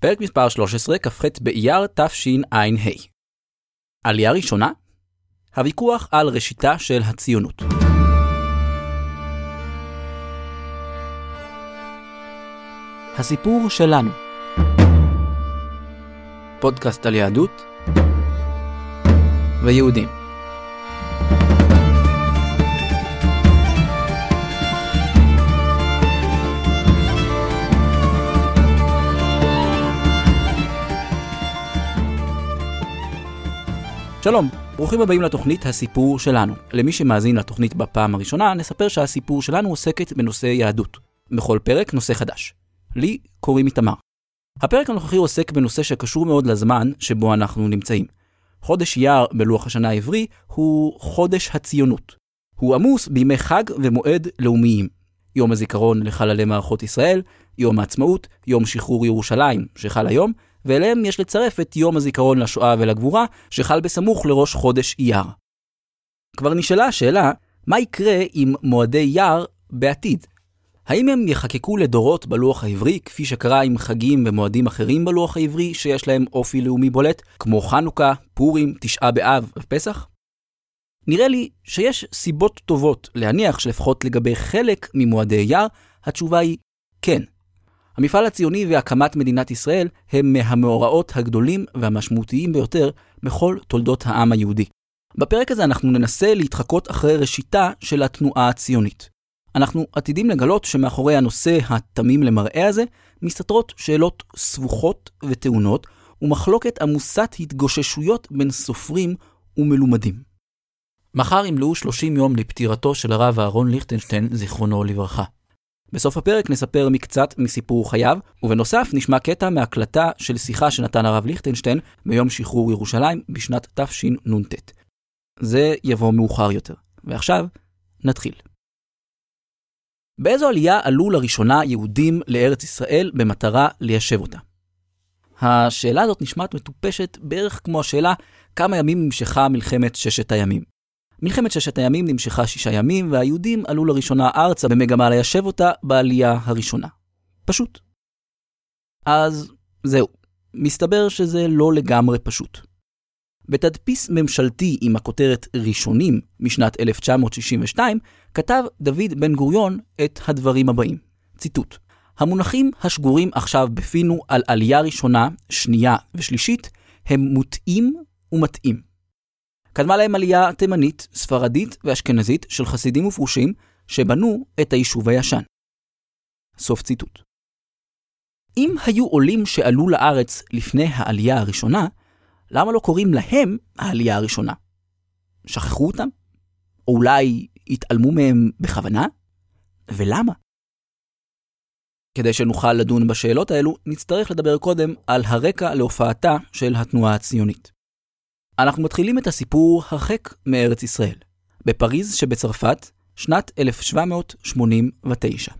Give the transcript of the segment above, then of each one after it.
פרק מספר 13, כ"ח באייר תשע"ה. עלייה ראשונה, הוויכוח על ראשיתה של הציונות. הסיפור שלנו פודקאסט על יהדות ויהודים. שלום, ברוכים הבאים לתוכנית הסיפור שלנו. למי שמאזין לתוכנית בפעם הראשונה, נספר שהסיפור שלנו עוסקת בנושא יהדות. בכל פרק נושא חדש. לי קוראים איתמר. הפרק הנוכחי עוסק בנושא שקשור מאוד לזמן שבו אנחנו נמצאים. חודש אייר בלוח השנה העברי הוא חודש הציונות. הוא עמוס בימי חג ומועד לאומיים. יום הזיכרון לחללי מערכות ישראל, יום העצמאות, יום שחרור ירושלים, שחל היום, ואליהם יש לצרף את יום הזיכרון לשואה ולגבורה, שחל בסמוך לראש חודש אייר. כבר נשאלה השאלה, מה יקרה עם מועדי אייר בעתיד? האם הם יחקקו לדורות בלוח העברי, כפי שקרה עם חגים ומועדים אחרים בלוח העברי שיש להם אופי לאומי בולט, כמו חנוכה, פורים, תשעה באב ופסח? נראה לי שיש סיבות טובות להניח שלפחות לגבי חלק ממועדי אייר, התשובה היא כן. המפעל הציוני והקמת מדינת ישראל הם מהמאורעות הגדולים והמשמעותיים ביותר בכל תולדות העם היהודי. בפרק הזה אנחנו ננסה להתחקות אחרי ראשיתה של התנועה הציונית. אנחנו עתידים לגלות שמאחורי הנושא התמים למראה הזה מסתתרות שאלות סבוכות וטעונות ומחלוקת עמוסת התגוששויות בין סופרים ומלומדים. מחר ימלאו 30 יום לפטירתו של הרב אהרון ליכטנשטיין, זיכרונו לברכה. בסוף הפרק נספר מקצת מסיפור חייו, ובנוסף נשמע קטע מהקלטה של שיחה שנתן הרב ליכטנשטיין ביום שחרור ירושלים בשנת תשנ"ט. זה יבוא מאוחר יותר. ועכשיו, נתחיל. באיזו עלייה עלו לראשונה יהודים לארץ ישראל במטרה ליישב אותה? השאלה הזאת נשמעת מטופשת בערך כמו השאלה כמה ימים נמשכה מלחמת ששת הימים. מלחמת ששת הימים נמשכה שישה ימים, והיהודים עלו לראשונה ארצה במגמה ליישב אותה בעלייה הראשונה. פשוט. אז זהו, מסתבר שזה לא לגמרי פשוט. בתדפיס ממשלתי עם הכותרת ראשונים משנת 1962, כתב דוד בן גוריון את הדברים הבאים. ציטוט: המונחים השגורים עכשיו בפינו על עלייה ראשונה, שנייה ושלישית, הם מוטעים ומטעים. קדמה להם עלייה תימנית, ספרדית ואשכנזית של חסידים ופרושים שבנו את היישוב הישן. סוף ציטוט. אם היו עולים שעלו לארץ לפני העלייה הראשונה, למה לא קוראים להם העלייה הראשונה? שכחו אותם? או אולי התעלמו מהם בכוונה? ולמה? כדי שנוכל לדון בשאלות האלו, נצטרך לדבר קודם על הרקע להופעתה של התנועה הציונית. אנחנו מתחילים את הסיפור הרחק מארץ ישראל, בפריז שבצרפת, שנת 1789.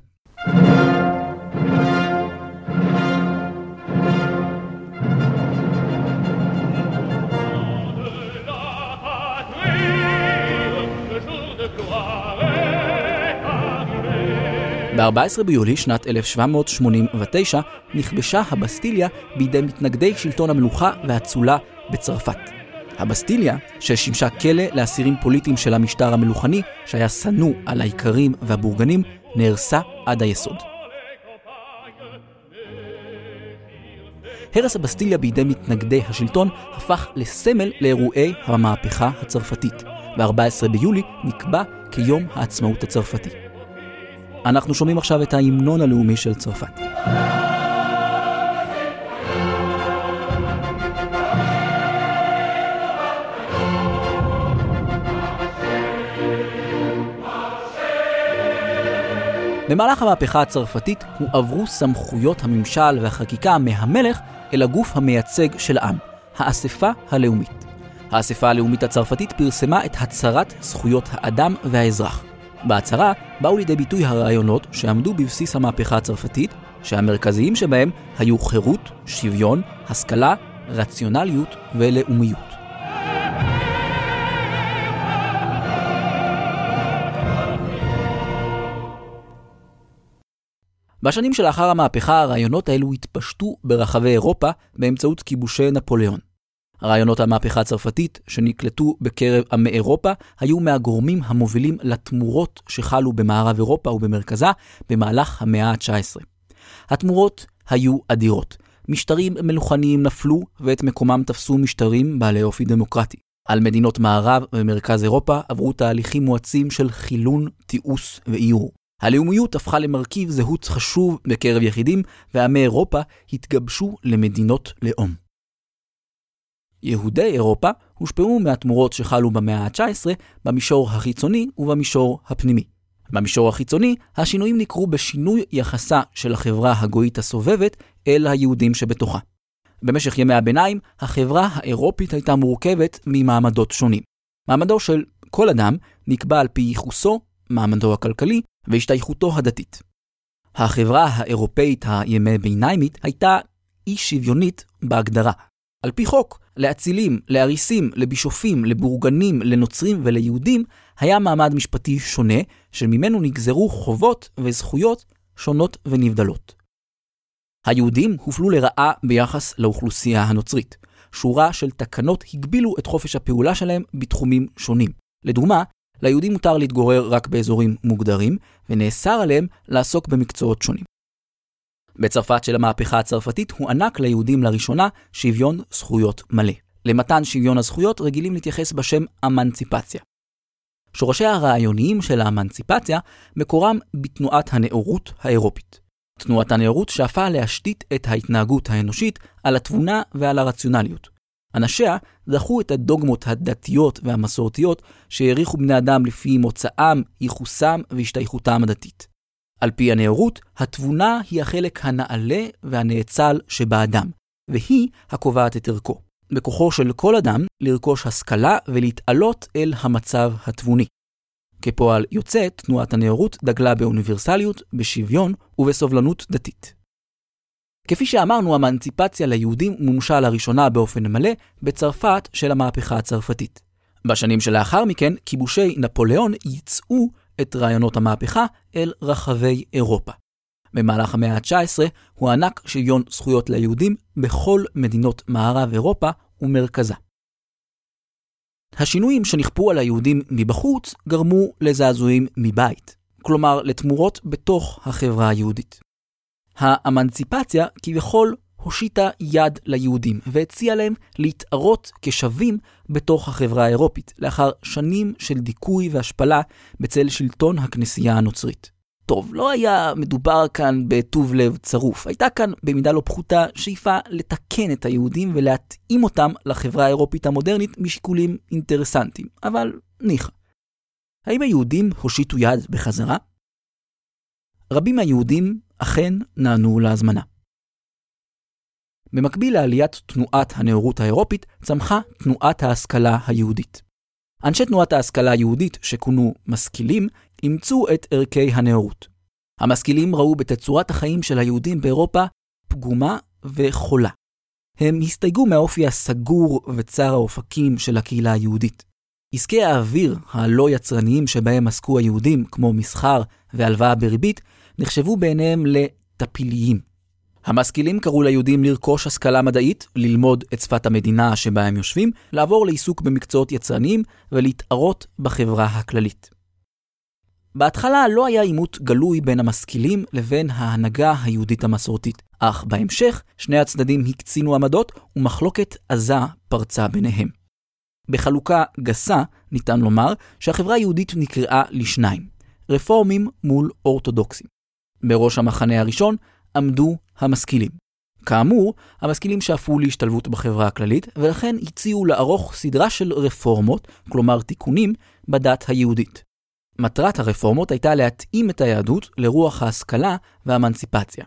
ב-14 ביולי שנת 1789 נכבשה הבסטיליה בידי מתנגדי שלטון המלוכה והאצולה בצרפת. הבסטיליה, ששימשה כלא לאסירים פוליטיים של המשטר המלוכני, שהיה שנוא על האיכרים והבורגנים, נהרסה עד היסוד. הרס הבסטיליה בידי מתנגדי השלטון הפך לסמל לאירועי המהפכה הצרפתית, ו-14 ביולי נקבע כיום העצמאות הצרפתי. אנחנו שומעים עכשיו את ההמנון הלאומי של צרפת. במהלך המהפכה הצרפתית הועברו סמכויות הממשל והחקיקה מהמלך אל הגוף המייצג של העם, האספה הלאומית. האספה הלאומית הצרפתית פרסמה את הצהרת זכויות האדם והאזרח. בהצהרה באו לידי ביטוי הרעיונות שעמדו בבסיס המהפכה הצרפתית, שהמרכזיים שבהם היו חירות, שוויון, השכלה, רציונליות ולאומיות. בשנים שלאחר המהפכה הרעיונות האלו התפשטו ברחבי אירופה באמצעות כיבושי נפוליאון. רעיונות המהפכה הצרפתית שנקלטו בקרב עמי אירופה היו מהגורמים המובילים לתמורות שחלו במערב אירופה ובמרכזה במהלך המאה ה-19. התמורות היו אדירות. משטרים מלוכניים נפלו ואת מקומם תפסו משטרים בעלי אופי דמוקרטי. על מדינות מערב ומרכז אירופה עברו תהליכים מואצים של חילון, תיעוש ואיור. הלאומיות הפכה למרכיב זהות חשוב בקרב יחידים, ועמי אירופה התגבשו למדינות לאום. יהודי אירופה הושפעו מהתמורות שחלו במאה ה-19 במישור החיצוני ובמישור הפנימי. במישור החיצוני, השינויים ניכרו בשינוי יחסה של החברה הגויית הסובבת אל היהודים שבתוכה. במשך ימי הביניים, החברה האירופית הייתה מורכבת ממעמדות שונים. מעמדו של כל אדם נקבע על פי ייחוסו, מעמדו הכלכלי והשתייכותו הדתית. החברה האירופאית הימי ביניימית הייתה אי שוויונית בהגדרה. על פי חוק, לאצילים, לאריסים, לבישופים, לבורגנים, לנוצרים וליהודים היה מעמד משפטי שונה, שממנו נגזרו חובות וזכויות שונות ונבדלות. היהודים הופלו לרעה ביחס לאוכלוסייה הנוצרית. שורה של תקנות הגבילו את חופש הפעולה שלהם בתחומים שונים. לדוגמה, ליהודים מותר להתגורר רק באזורים מוגדרים, ונאסר עליהם לעסוק במקצועות שונים. בצרפת של המהפכה הצרפתית הוענק ליהודים לראשונה שוויון זכויות מלא. למתן שוויון הזכויות רגילים להתייחס בשם אמנציפציה. שורשיה הרעיוניים של האמנציפציה מקורם בתנועת הנאורות האירופית. תנועת הנאורות שאפה להשתית את ההתנהגות האנושית על התבונה ועל הרציונליות. אנשיה דחו את הדוגמות הדתיות והמסורתיות שהעריכו בני אדם לפי מוצאם, ייחוסם והשתייכותם הדתית. על פי הנאורות, התבונה היא החלק הנעלה והנאצל שבאדם, והיא הקובעת את ערכו. בכוחו של כל אדם לרכוש השכלה ולהתעלות אל המצב התבוני. כפועל יוצא, תנועת הנאורות דגלה באוניברסליות, בשוויון ובסובלנות דתית. כפי שאמרנו, המאנציפציה ליהודים מומשה לראשונה באופן מלא בצרפת של המהפכה הצרפתית. בשנים שלאחר מכן, כיבושי נפוליאון ייצאו את רעיונות המהפכה אל רחבי אירופה. במהלך המאה ה-19 הוענק שוויון זכויות ליהודים בכל מדינות מערב אירופה ומרכזה. השינויים שנכפו על היהודים מבחוץ גרמו לזעזועים מבית, כלומר לתמורות בתוך החברה היהודית. האמנציפציה כביכול הושיטה יד ליהודים והציעה להם להתערות כשווים בתוך החברה האירופית, לאחר שנים של דיכוי והשפלה בצל שלטון הכנסייה הנוצרית. טוב, לא היה מדובר כאן בטוב לב צרוף, הייתה כאן במידה לא פחותה שאיפה לתקן את היהודים ולהתאים אותם לחברה האירופית המודרנית משיקולים אינטרסנטיים, אבל ניחא. האם היהודים הושיטו יד בחזרה? רבים מהיהודים אכן נענו להזמנה. במקביל לעליית תנועת הנאורות האירופית, צמחה תנועת ההשכלה היהודית. אנשי תנועת ההשכלה היהודית, שכונו משכילים, אימצו את ערכי הנאורות. המשכילים ראו בתצורת החיים של היהודים באירופה פגומה וחולה. הם הסתייגו מהאופי הסגור וצר האופקים של הקהילה היהודית. עסקי האוויר הלא יצרניים שבהם עסקו היהודים, כמו מסחר והלוואה בריבית, נחשבו בעיניהם לטפיליים. המשכילים קראו ליהודים לרכוש השכלה מדעית, ללמוד את שפת המדינה שבה הם יושבים, לעבור לעיסוק במקצועות יצרניים ולהתערות בחברה הכללית. בהתחלה לא היה עימות גלוי בין המשכילים לבין ההנהגה היהודית המסורתית, אך בהמשך שני הצדדים הקצינו עמדות ומחלוקת עזה פרצה ביניהם. בחלוקה גסה ניתן לומר שהחברה היהודית נקראה לשניים, רפורמים מול אורתודוקסים. בראש המחנה הראשון עמדו המשכילים. כאמור, המשכילים שאפו להשתלבות בחברה הכללית, ולכן הציעו לערוך סדרה של רפורמות, כלומר תיקונים, בדת היהודית. מטרת הרפורמות הייתה להתאים את היהדות לרוח ההשכלה והאמנציפציה.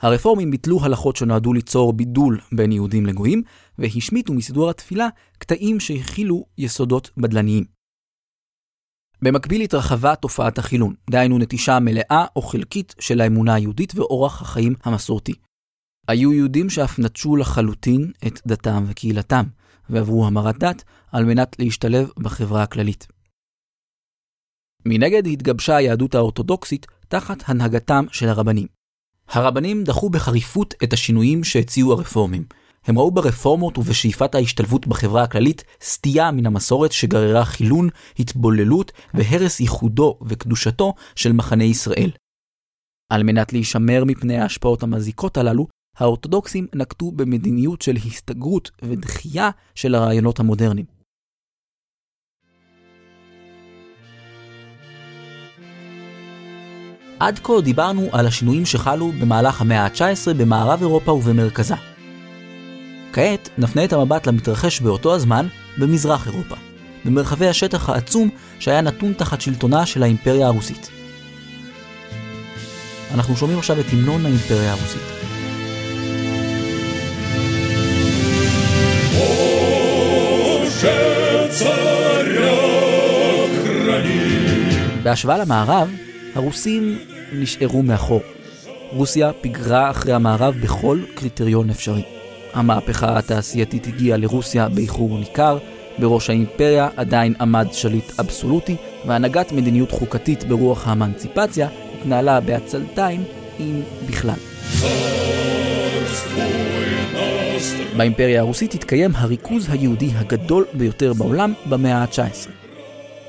הרפורמים ביטלו הלכות שנועדו ליצור בידול בין יהודים לגויים, והשמיטו מסידור התפילה קטעים שהכילו יסודות בדלניים. במקביל התרחבה תופעת החילון, דהיינו נטישה מלאה או חלקית של האמונה היהודית ואורח החיים המסורתי. היו יהודים שאף נטשו לחלוטין את דתם וקהילתם, ועברו המרת דת על מנת להשתלב בחברה הכללית. מנגד התגבשה היהדות האורתודוקסית תחת הנהגתם של הרבנים. הרבנים דחו בחריפות את השינויים שהציעו הרפורמים. הם ראו ברפורמות ובשאיפת ההשתלבות בחברה הכללית סטייה מן המסורת שגררה חילון, התבוללות והרס ייחודו וקדושתו של מחנה ישראל. על מנת להישמר מפני ההשפעות המזיקות הללו, האורתודוקסים נקטו במדיניות של הסתגרות ודחייה של הרעיונות המודרניים. עד כה דיברנו על השינויים שחלו במהלך המאה ה-19 במערב אירופה ובמרכזה. כעת נפנה את המבט למתרחש באותו הזמן במזרח אירופה, במרחבי השטח העצום שהיה נתון תחת שלטונה של האימפריה הרוסית. אנחנו שומעים עכשיו את המנון האימפריה הרוסית. בהשוואה למערב, הרוסים נשארו מאחור. רוסיה פיגרה אחרי המערב בכל קריטריון אפשרי. המהפכה התעשייתית הגיעה לרוסיה באיחור ניכר, בראש האימפריה עדיין עמד שליט אבסולוטי, והנהגת מדיניות חוקתית ברוח האמנציפציה התנהלה בעצלתיים, אם בכלל. באימפריה הרוסית התקיים הריכוז היהודי הגדול ביותר בעולם במאה ה-19.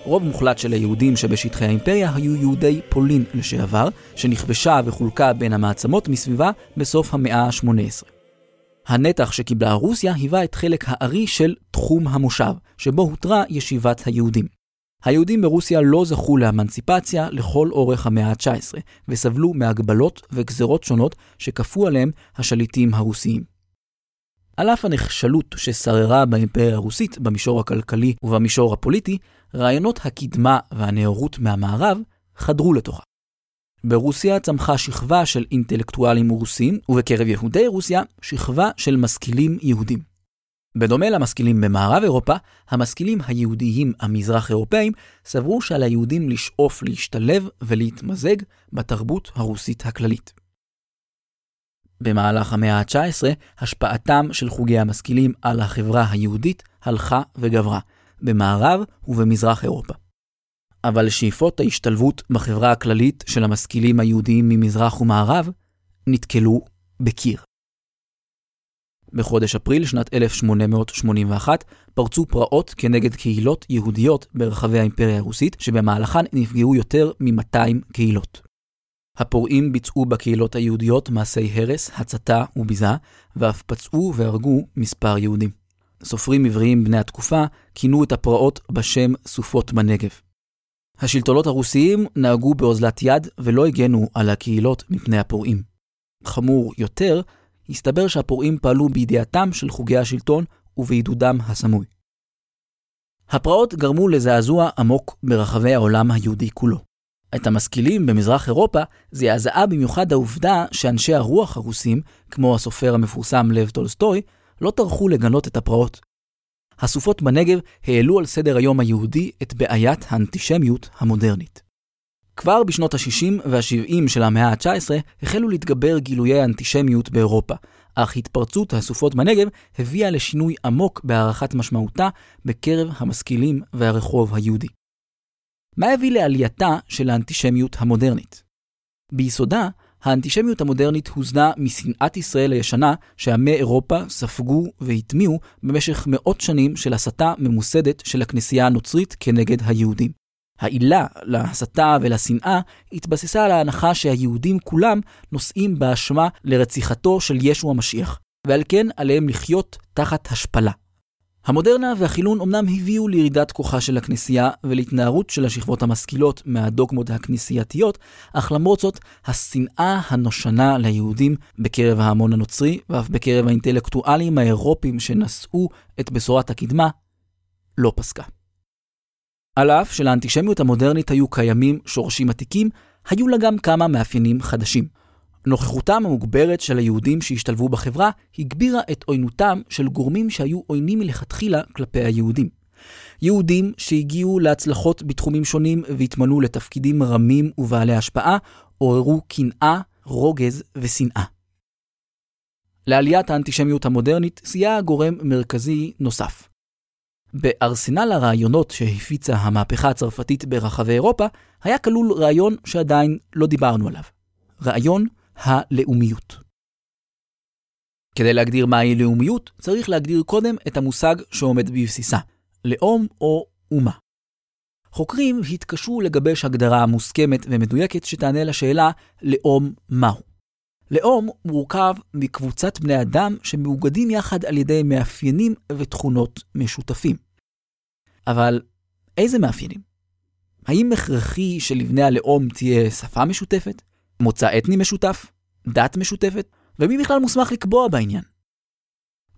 רוב מוחלט של היהודים שבשטחי האימפריה היו יהודי פולין לשעבר, שנכבשה וחולקה בין המעצמות מסביבה בסוף המאה ה-18. הנתח שקיבלה רוסיה היווה את חלק הארי של תחום המושב, שבו הותרה ישיבת היהודים. היהודים ברוסיה לא זכו לאמנציפציה לכל אורך המאה ה-19, וסבלו מהגבלות וגזרות שונות שכפו עליהם השליטים הרוסיים. על אף הנחשלות ששררה באימפריה הרוסית במישור הכלכלי ובמישור הפוליטי, רעיונות הקדמה והנאורות מהמערב חדרו לתוכה. ברוסיה צמחה שכבה של אינטלקטואלים רוסים, ובקרב יהודי רוסיה שכבה של משכילים יהודים. בדומה למשכילים במערב אירופה, המשכילים היהודיים המזרח אירופאים סברו שעל היהודים לשאוף להשתלב ולהתמזג בתרבות הרוסית הכללית. במהלך המאה ה-19, השפעתם של חוגי המשכילים על החברה היהודית הלכה וגברה, במערב ובמזרח אירופה. אבל שאיפות ההשתלבות בחברה הכללית של המשכילים היהודיים ממזרח ומערב נתקלו בקיר. בחודש אפריל שנת 1881 פרצו פרעות כנגד קהילות יהודיות ברחבי האימפריה הרוסית, שבמהלכן נפגעו יותר מ-200 קהילות. הפורעים ביצעו בקהילות היהודיות מעשי הרס, הצתה וביזה, ואף פצעו והרגו מספר יהודים. סופרים עבריים בני התקופה כינו את הפרעות בשם סופות בנגב. השלטונות הרוסיים נהגו באוזלת יד ולא הגנו על הקהילות מפני הפורעים. חמור יותר, הסתבר שהפורעים פעלו בידיעתם של חוגי השלטון ובעידודם הסמוי. הפרעות גרמו לזעזוע עמוק ברחבי העולם היהודי כולו. את המשכילים במזרח אירופה זעזעה במיוחד העובדה שאנשי הרוח הרוסים, כמו הסופר המפורסם לב טולסטוי, לא טרחו לגנות את הפרעות. הסופות בנגב העלו על סדר היום היהודי את בעיית האנטישמיות המודרנית. כבר בשנות ה-60 וה-70 של המאה ה-19 החלו להתגבר גילויי האנטישמיות באירופה, אך התפרצות הסופות בנגב הביאה לשינוי עמוק בהערכת משמעותה בקרב המשכילים והרחוב היהודי. מה הביא לעלייתה של האנטישמיות המודרנית? ביסודה, האנטישמיות המודרנית הוזנה משנאת ישראל הישנה שעמי אירופה ספגו והטמיעו במשך מאות שנים של הסתה ממוסדת של הכנסייה הנוצרית כנגד היהודים. העילה להסתה ולשנאה התבססה על ההנחה שהיהודים כולם נושאים באשמה לרציחתו של ישו המשיח, ועל כן עליהם לחיות תחת השפלה. המודרנה והחילון אמנם הביאו לירידת כוחה של הכנסייה ולהתנערות של השכבות המשכילות מהדוגמות הכנסייתיות, אך למרות זאת, השנאה הנושנה ליהודים בקרב ההמון הנוצרי ואף בקרב האינטלקטואלים האירופים שנשאו את בשורת הקדמה, לא פסקה. על אף שלאנטישמיות המודרנית היו קיימים שורשים עתיקים, היו לה גם כמה מאפיינים חדשים. נוכחותם המוגברת של היהודים שהשתלבו בחברה הגבירה את עוינותם של גורמים שהיו עוינים מלכתחילה כלפי היהודים. יהודים שהגיעו להצלחות בתחומים שונים והתמנו לתפקידים רמים ובעלי השפעה, עוררו קנאה, רוגז ושנאה. לעליית האנטישמיות המודרנית סייע גורם מרכזי נוסף. בארסנל הרעיונות שהפיצה המהפכה הצרפתית ברחבי אירופה, היה כלול רעיון שעדיין לא דיברנו עליו. רעיון הלאומיות. כדי להגדיר מהי לאומיות, צריך להגדיר קודם את המושג שעומד בבסיסה, לאום או אומה. חוקרים התקשו לגבש הגדרה מוסכמת ומדויקת שתענה לשאלה לאום מהו. לאום מורכב מקבוצת בני אדם שמאוגדים יחד על ידי מאפיינים ותכונות משותפים. אבל איזה מאפיינים? האם הכרחי שלבני הלאום תהיה שפה משותפת, מוצא אתני משותף, דת משותפת, ומי בכלל מוסמך לקבוע בעניין?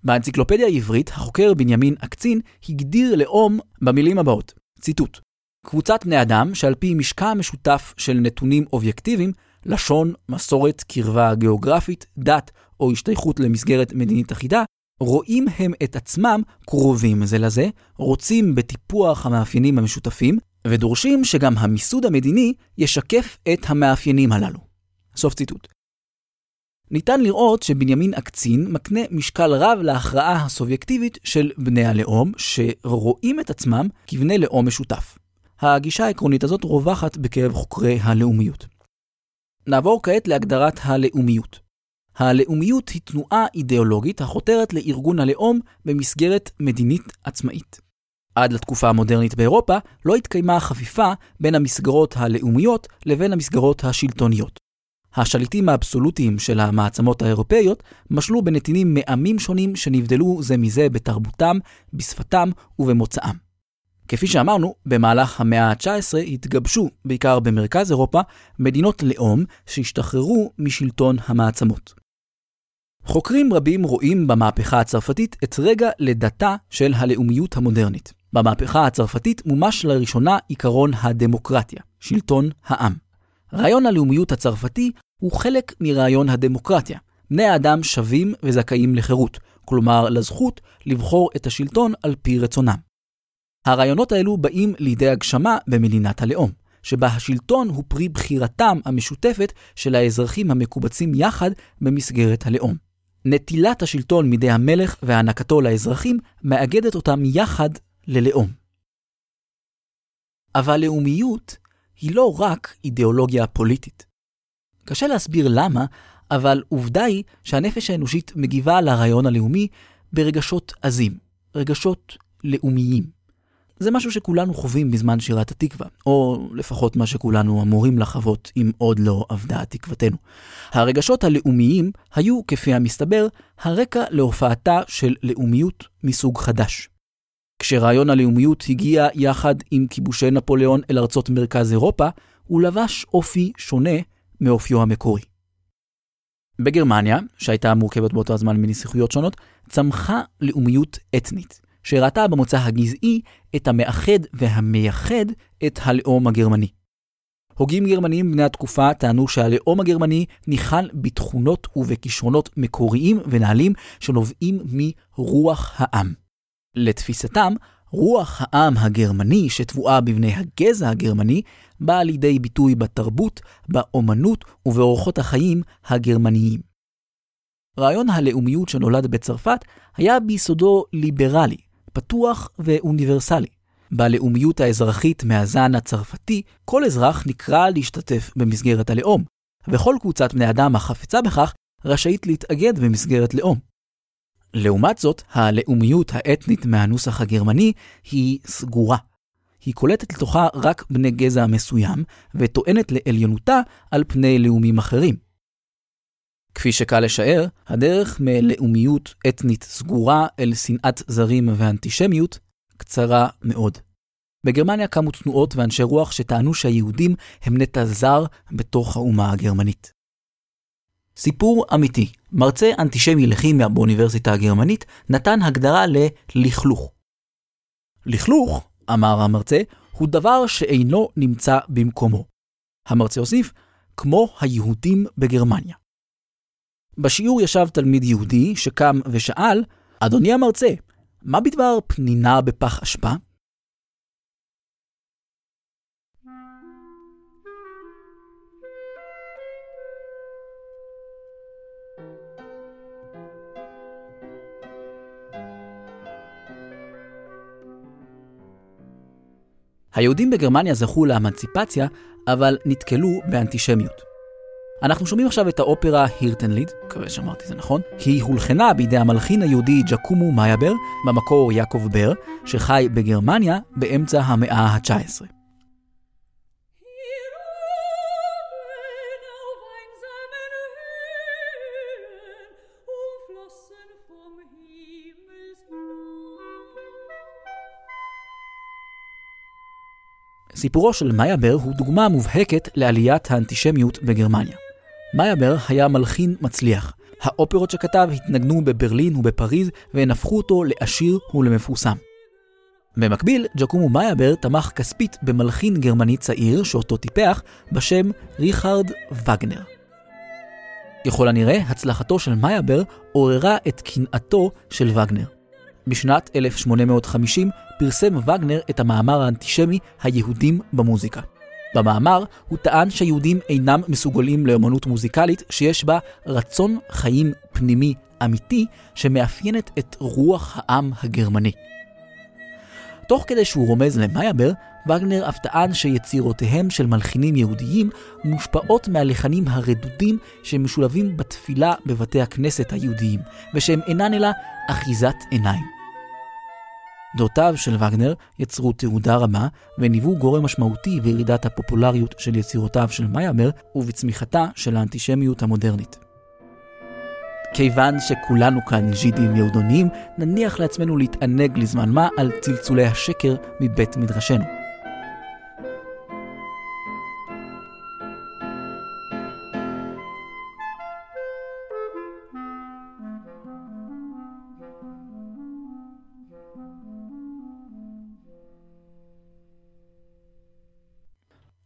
באנציקלופדיה העברית, החוקר בנימין אקצין הגדיר לאום במילים הבאות, ציטוט: קבוצת בני אדם שעל פי משקע משותף של נתונים אובייקטיביים, לשון, מסורת, קרבה גיאוגרפית, דת או השתייכות למסגרת מדינית אחידה, רואים הם את עצמם קרובים זה לזה, רוצים בטיפוח המאפיינים המשותפים, ודורשים שגם המיסוד המדיני ישקף את המאפיינים הללו. סוף ציטוט. ניתן לראות שבנימין אקצין מקנה משקל רב להכרעה הסובייקטיבית של בני הלאום, שרואים את עצמם כבני לאום משותף. הגישה העקרונית הזאת רווחת בקרב חוקרי הלאומיות. נעבור כעת להגדרת הלאומיות. הלאומיות היא תנועה אידיאולוגית החותרת לארגון הלאום במסגרת מדינית עצמאית. עד לתקופה המודרנית באירופה לא התקיימה חפיפה בין המסגרות הלאומיות לבין המסגרות השלטוניות. השליטים האבסולוטיים של המעצמות האירופאיות משלו בנתינים מעמים שונים שנבדלו זה מזה בתרבותם, בשפתם ובמוצאם. כפי שאמרנו, במהלך המאה ה-19 התגבשו, בעיקר במרכז אירופה, מדינות לאום שהשתחררו משלטון המעצמות. חוקרים רבים רואים במהפכה הצרפתית את רגע לידתה של הלאומיות המודרנית. במהפכה הצרפתית מומש לראשונה עיקרון הדמוקרטיה, שלטון העם. רעיון הלאומיות הצרפתי הוא חלק מרעיון הדמוקרטיה. בני האדם שווים וזכאים לחירות, כלומר לזכות לבחור את השלטון על פי רצונם. הרעיונות האלו באים לידי הגשמה במדינת הלאום, שבה השלטון הוא פרי בחירתם המשותפת של האזרחים המקובצים יחד במסגרת הלאום. נטילת השלטון מידי המלך והענקתו לאזרחים מאגדת אותם יחד ללאום. אבל לאומיות היא לא רק אידיאולוגיה פוליטית. קשה להסביר למה, אבל עובדה היא שהנפש האנושית מגיבה לרעיון הלאומי ברגשות עזים, רגשות לאומיים. זה משהו שכולנו חווים בזמן שירת התקווה, או לפחות מה שכולנו אמורים לחוות אם עוד לא אבדה תקוותנו. הרגשות הלאומיים היו, כפי המסתבר, הרקע להופעתה של לאומיות מסוג חדש. כשרעיון הלאומיות הגיע יחד עם כיבושי נפוליאון אל ארצות מרכז אירופה, הוא לבש אופי שונה מאופיו המקורי. בגרמניה, שהייתה מורכבת באותו הזמן מנסיכויות שונות, צמחה לאומיות אתנית. שראתה במוצא הגזעי את המאחד והמייחד את הלאום הגרמני. הוגים גרמנים בני התקופה טענו שהלאום הגרמני ניחן בתכונות ובכישרונות מקוריים ונעלים שנובעים מרוח העם. לתפיסתם, רוח העם הגרמני שטבועה בבני הגזע הגרמני באה לידי ביטוי בתרבות, באומנות ובאורחות החיים הגרמניים. רעיון הלאומיות שנולד בצרפת היה ביסודו ליברלי, פתוח ואוניברסלי. בלאומיות האזרחית מהזן הצרפתי, כל אזרח נקרא להשתתף במסגרת הלאום, וכל קבוצת בני אדם החפצה בכך רשאית להתאגד במסגרת לאום. לעומת זאת, הלאומיות האתנית מהנוסח הגרמני היא סגורה. היא קולטת לתוכה רק בני גזע מסוים, וטוענת לעליונותה על פני לאומים אחרים. כפי שקל לשער, הדרך מלאומיות אתנית סגורה אל שנאת זרים ואנטישמיות קצרה מאוד. בגרמניה קמו תנועות ואנשי רוח שטענו שהיהודים הם נטע זר בתוך האומה הגרמנית. סיפור אמיתי, מרצה אנטישמי לכימיה באוניברסיטה הגרמנית נתן הגדרה ללכלוך. לכלוך, אמר המרצה, הוא דבר שאינו נמצא במקומו. המרצה הוסיף, כמו היהודים בגרמניה. בשיעור ישב תלמיד יהודי שקם ושאל, אדוני המרצה, מה בדבר פנינה בפח אשפה? היהודים בגרמניה זכו לאמנציפציה, אבל נתקלו באנטישמיות. אנחנו שומעים עכשיו את האופרה הירטנליד, מקווה שאמרתי זה נכון. היא הולחנה בידי המלחין היהודי ג'קומו מייבר, במקור יעקב בר, שחי בגרמניה באמצע המאה ה-19. סיפורו של מייבר הוא דוגמה מובהקת לעליית האנטישמיות בגרמניה. מייבר היה מלחין מצליח. האופרות שכתב התנגנו בברלין ובפריז והן הפכו אותו לעשיר ולמפורסם. במקביל, ג'קומו מאיירבר תמך כספית במלחין גרמני צעיר שאותו טיפח בשם ריכרד וגנר. ככל הנראה, הצלחתו של מאיירבר עוררה את קנאתו של וגנר. בשנת 1850 פרסם וגנר את המאמר האנטישמי "היהודים במוזיקה". במאמר הוא טען שהיהודים אינם מסוגלים לאמנות מוזיקלית שיש בה רצון חיים פנימי אמיתי שמאפיינת את רוח העם הגרמני. תוך כדי שהוא רומז למייבר, וגנר אף טען שיצירותיהם של מלחינים יהודיים מושפעות מהלחנים הרדודים שמשולבים בתפילה בבתי הכנסת היהודיים, ושהם אינן אלא אחיזת עיניים. דעותיו של וגנר יצרו תעודה רבה וניוו גורם משמעותי בירידת הפופולריות של יצירותיו של מיימר ובצמיחתה של האנטישמיות המודרנית. כיוון שכולנו כאן ז'ידים יהודונים, נניח לעצמנו להתענג לזמן מה על צלצולי השקר מבית מדרשנו.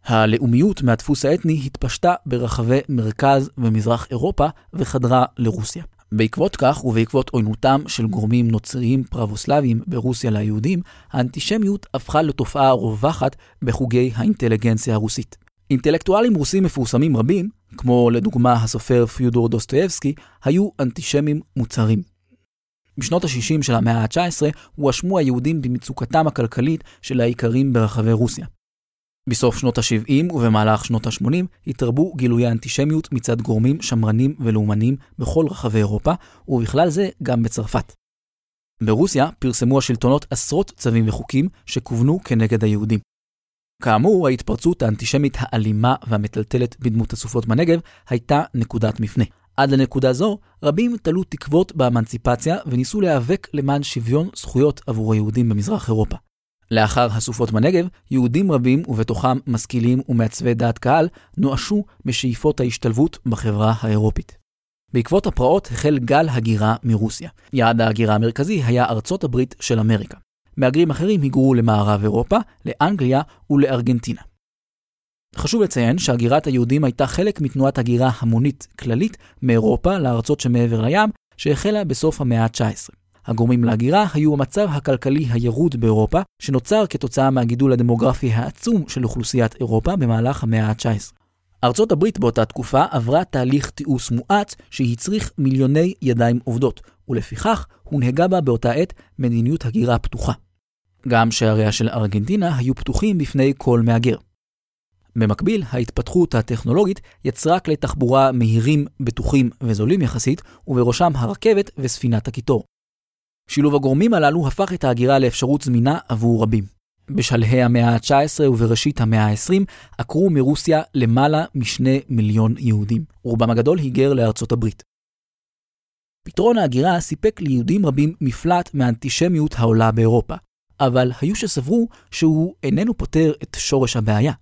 הלאומיות מהדפוס האתני התפשטה ברחבי מרכז ומזרח אירופה וחדרה לרוסיה. בעקבות כך ובעקבות עוינותם של גורמים נוצריים פרבוסלביים ברוסיה ליהודים, האנטישמיות הפכה לתופעה רווחת בחוגי האינטליגנציה הרוסית. אינטלקטואלים רוסים מפורסמים רבים, כמו לדוגמה הסופר פיודור דוסטויבסקי, היו אנטישמים מוצהרים. בשנות ה-60 של המאה ה-19 הואשמו היהודים במצוקתם הכלכלית של האיכרים ברחבי רוסיה. בסוף שנות ה-70 ובמהלך שנות ה-80 התרבו גילויי אנטישמיות מצד גורמים שמרנים ולאומנים בכל רחבי אירופה, ובכלל זה גם בצרפת. ברוסיה פרסמו השלטונות עשרות צווים וחוקים שכוונו כנגד היהודים. כאמור, ההתפרצות האנטישמית האלימה והמטלטלת בדמות הסופות בנגב הייתה נקודת מפנה. עד לנקודה זו, רבים תלו תקוות באמנציפציה וניסו להיאבק למען שוויון זכויות עבור היהודים במזרח אירופה. לאחר הסופות בנגב, יהודים רבים, ובתוכם משכילים ומעצבי דעת קהל, נואשו בשאיפות ההשתלבות בחברה האירופית. בעקבות הפרעות החל גל הגירה מרוסיה. יעד ההגירה המרכזי היה ארצות הברית של אמריקה. מהגרים אחרים היגרו למערב אירופה, לאנגליה ולארגנטינה. חשוב לציין שהגירת היהודים הייתה חלק מתנועת הגירה המונית כללית מאירופה לארצות שמעבר לים, שהחלה בסוף המאה ה-19. הגורמים להגירה היו המצב הכלכלי הירוד באירופה, שנוצר כתוצאה מהגידול הדמוגרפי העצום של אוכלוסיית אירופה במהלך המאה ה-19. ארצות הברית באותה תקופה עברה תהליך תיעוש מואץ שהצריך מיליוני ידיים עובדות, ולפיכך הונהגה בה באותה עת מדיניות הגירה פתוחה. גם שעריה של ארגנטינה היו פתוחים בפני כל מהגר. במקביל, ההתפתחות הטכנולוגית יצרה כלי תחבורה מהירים, בטוחים וזולים יחסית, ובראשם הרכבת וספינת הקיטור. שילוב הגורמים הללו הפך את ההגירה לאפשרות זמינה עבור רבים. בשלהי המאה ה-19 ובראשית המאה ה-20 עקרו מרוסיה למעלה משני מיליון יהודים, רובם הגדול היגר לארצות הברית. פתרון ההגירה סיפק ליהודים רבים מפלט מהאנטישמיות העולה באירופה, אבל היו שסברו שהוא איננו פותר את שורש הבעיה.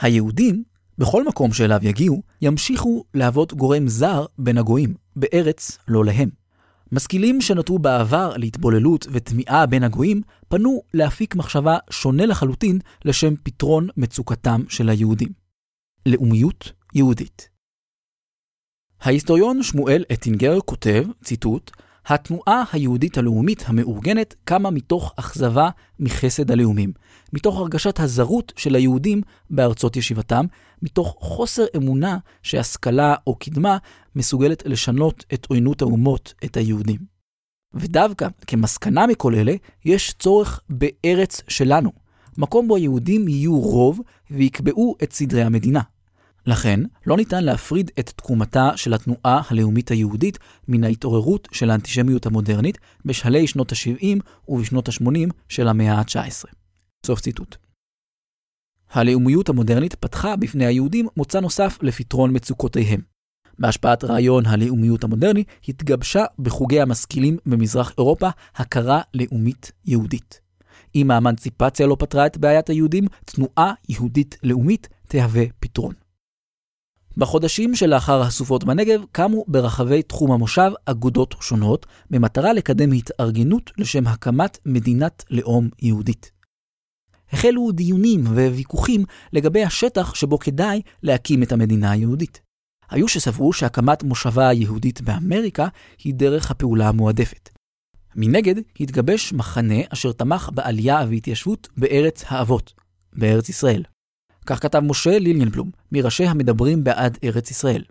היהודים, בכל מקום שאליו יגיעו, ימשיכו להוות גורם זר בין הגויים, בארץ לא להם. משכילים שנותרו בעבר להתבוללות וטמיעה בין הגויים, פנו להפיק מחשבה שונה לחלוטין לשם פתרון מצוקתם של היהודים. לאומיות יהודית ההיסטוריון שמואל אטינגר כותב, ציטוט, התנועה היהודית הלאומית המאורגנת קמה מתוך אכזבה מחסד הלאומים, מתוך הרגשת הזרות של היהודים בארצות ישיבתם, מתוך חוסר אמונה שהשכלה או קדמה מסוגלת לשנות את עוינות האומות, את היהודים. ודווקא כמסקנה מכל אלה, יש צורך בארץ שלנו, מקום בו היהודים יהיו רוב ויקבעו את סדרי המדינה. לכן, לא ניתן להפריד את תקומתה של התנועה הלאומית היהודית מן ההתעוררות של האנטישמיות המודרנית בשלהי שנות ה-70 ובשנות ה-80 של המאה ה-19. סוף ציטוט. הלאומיות המודרנית פתחה בפני היהודים מוצא נוסף לפתרון מצוקותיהם. בהשפעת רעיון הלאומיות המודרני התגבשה בחוגי המשכילים במזרח אירופה הכרה לאומית יהודית. אם האמנציפציה לא פתרה את בעיית היהודים, תנועה יהודית לאומית תהווה פתרון. בחודשים שלאחר הסופות בנגב קמו ברחבי תחום המושב אגודות שונות, במטרה לקדם התארגנות לשם הקמת מדינת לאום יהודית. החלו דיונים וויכוחים לגבי השטח שבו כדאי להקים את המדינה היהודית. היו שסברו שהקמת מושבה יהודית באמריקה היא דרך הפעולה המועדפת. מנגד, התגבש מחנה אשר תמך בעלייה והתיישבות בארץ האבות, בארץ ישראל. כך כתב משה ליליאנבלום, מראשי המדברים בעד ארץ ישראל.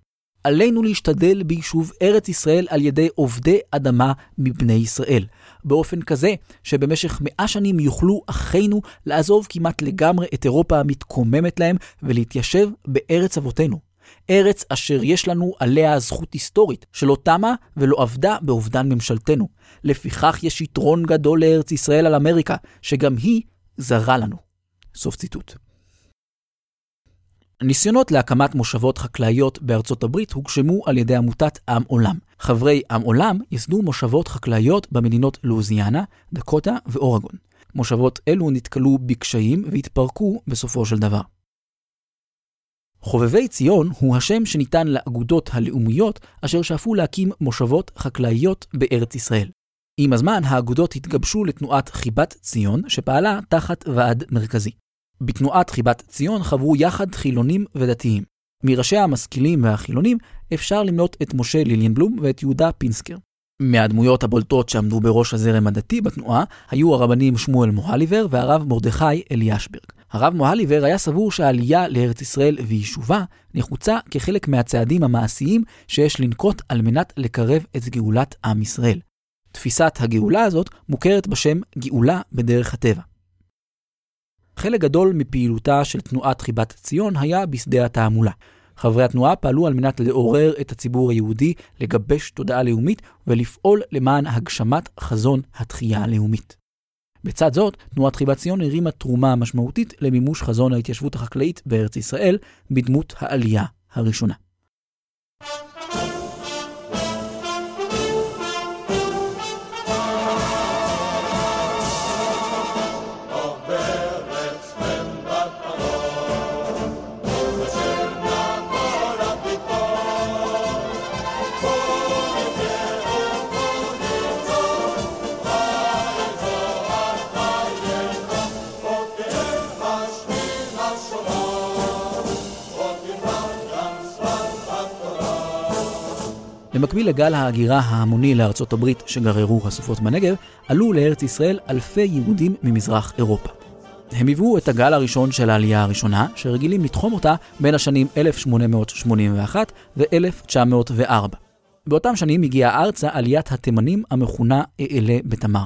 עלינו להשתדל ביישוב ארץ ישראל על ידי עובדי אדמה מבני ישראל, באופן כזה שבמשך מאה שנים יוכלו אחינו לעזוב כמעט לגמרי את אירופה המתקוממת להם ולהתיישב בארץ אבותינו. ארץ אשר יש לנו עליה זכות היסטורית, שלא תמה ולא אבדה באובדן ממשלתנו. לפיכך יש יתרון גדול לארץ ישראל על אמריקה, שגם היא זרה לנו. סוף ציטוט. ניסיונות להקמת מושבות חקלאיות בארצות הברית הוגשמו על ידי עמותת עם עולם. חברי עם עולם ייסדו מושבות חקלאיות במדינות לואוזיאנה, דקוטה ואורגון. מושבות אלו נתקלו בקשיים והתפרקו בסופו של דבר. חובבי ציון הוא השם שניתן לאגודות הלאומיות אשר שאפו להקים מושבות חקלאיות בארץ ישראל. עם הזמן האגודות התגבשו לתנועת חיבת ציון שפעלה תחת ועד מרכזי. בתנועת חיבת ציון חברו יחד חילונים ודתיים. מראשי המשכילים והחילונים אפשר למנות את משה ליליאנבלום ואת יהודה פינסקר. מהדמויות הבולטות שעמדו בראש הזרם הדתי בתנועה היו הרבנים שמואל מוהליבר והרב מרדכי אליאשברג. הרב מוהליבר היה סבור שהעלייה לארץ ישראל ויישובה נחוצה כחלק מהצעדים המעשיים שיש לנקוט על מנת לקרב את גאולת עם ישראל. תפיסת הגאולה הזאת מוכרת בשם גאולה בדרך הטבע. חלק גדול מפעילותה של תנועת חיבת ציון היה בשדה התעמולה. חברי התנועה פעלו על מנת לעורר את הציבור היהודי, לגבש תודעה לאומית ולפעול למען הגשמת חזון התחייה הלאומית. בצד זאת, תנועת חיבת ציון הרימה תרומה משמעותית למימוש חזון ההתיישבות החקלאית בארץ ישראל, בדמות העלייה הראשונה. במקביל לגל ההגירה ההמוני לארצות הברית שגררו הסופות בנגב, עלו לארץ ישראל אלפי יהודים ממזרח אירופה. הם היוו את הגל הראשון של העלייה הראשונה, שרגילים לתחום אותה בין השנים 1881 ו-1904. באותם שנים הגיעה ארצה עליית התימנים המכונה אעלה בתמר.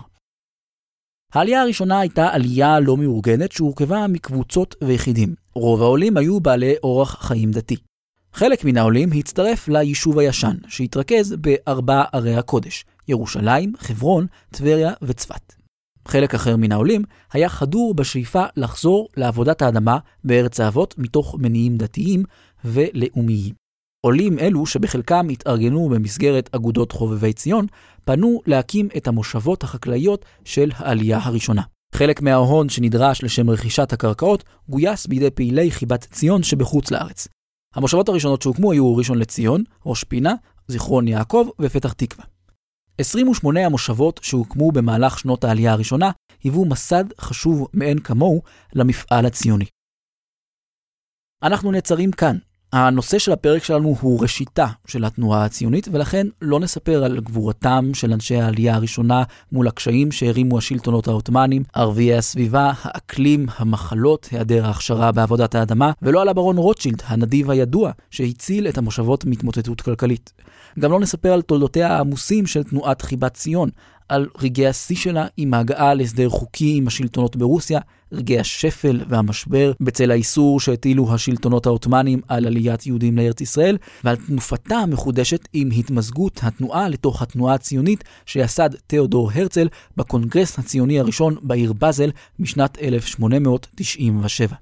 העלייה הראשונה הייתה עלייה לא מאורגנת שהורכבה מקבוצות ויחידים. רוב העולים היו בעלי אורח חיים דתי. חלק מן העולים הצטרף ליישוב הישן, שהתרכז בארבע ערי הקודש, ירושלים, חברון, טבריה וצפת. חלק אחר מן העולים היה חדור בשאיפה לחזור לעבודת האדמה בארץ האבות מתוך מניעים דתיים ולאומיים. עולים אלו, שבחלקם התארגנו במסגרת אגודות חובבי ציון, פנו להקים את המושבות החקלאיות של העלייה הראשונה. חלק מההון שנדרש לשם רכישת הקרקעות גויס בידי פעילי חיבת ציון שבחוץ לארץ. המושבות הראשונות שהוקמו היו ראשון לציון, ראש פינה, זיכרון יעקב ופתח תקווה. 28 המושבות שהוקמו במהלך שנות העלייה הראשונה היוו מסד חשוב מאין כמוהו למפעל הציוני. אנחנו נעצרים כאן, הנושא של הפרק שלנו הוא ראשיתה של התנועה הציונית, ולכן לא נספר על גבורתם של אנשי העלייה הראשונה מול הקשיים שהרימו השלטונות העות'מאנים, ערביי הסביבה, האקלים, המחלות, היעדר ההכשרה בעבודת האדמה, ולא על הברון רוטשילד, הנדיב הידוע, שהציל את המושבות מהתמוטטות כלכלית. גם לא נספר על תולדותיה העמוסים של תנועת חיבת ציון, על רגעי השיא שלה עם ההגעה להסדר חוקי עם השלטונות ברוסיה, רגעי השפל והמשבר בצל האיסור שהטילו השלטונות העות'מאנים על עליית יהודים לארץ ישראל, ועל תנופתה המחודשת עם התמזגות התנועה לתוך התנועה הציונית שיסד תיאודור הרצל בקונגרס הציוני הראשון בעיר באזל משנת 1897.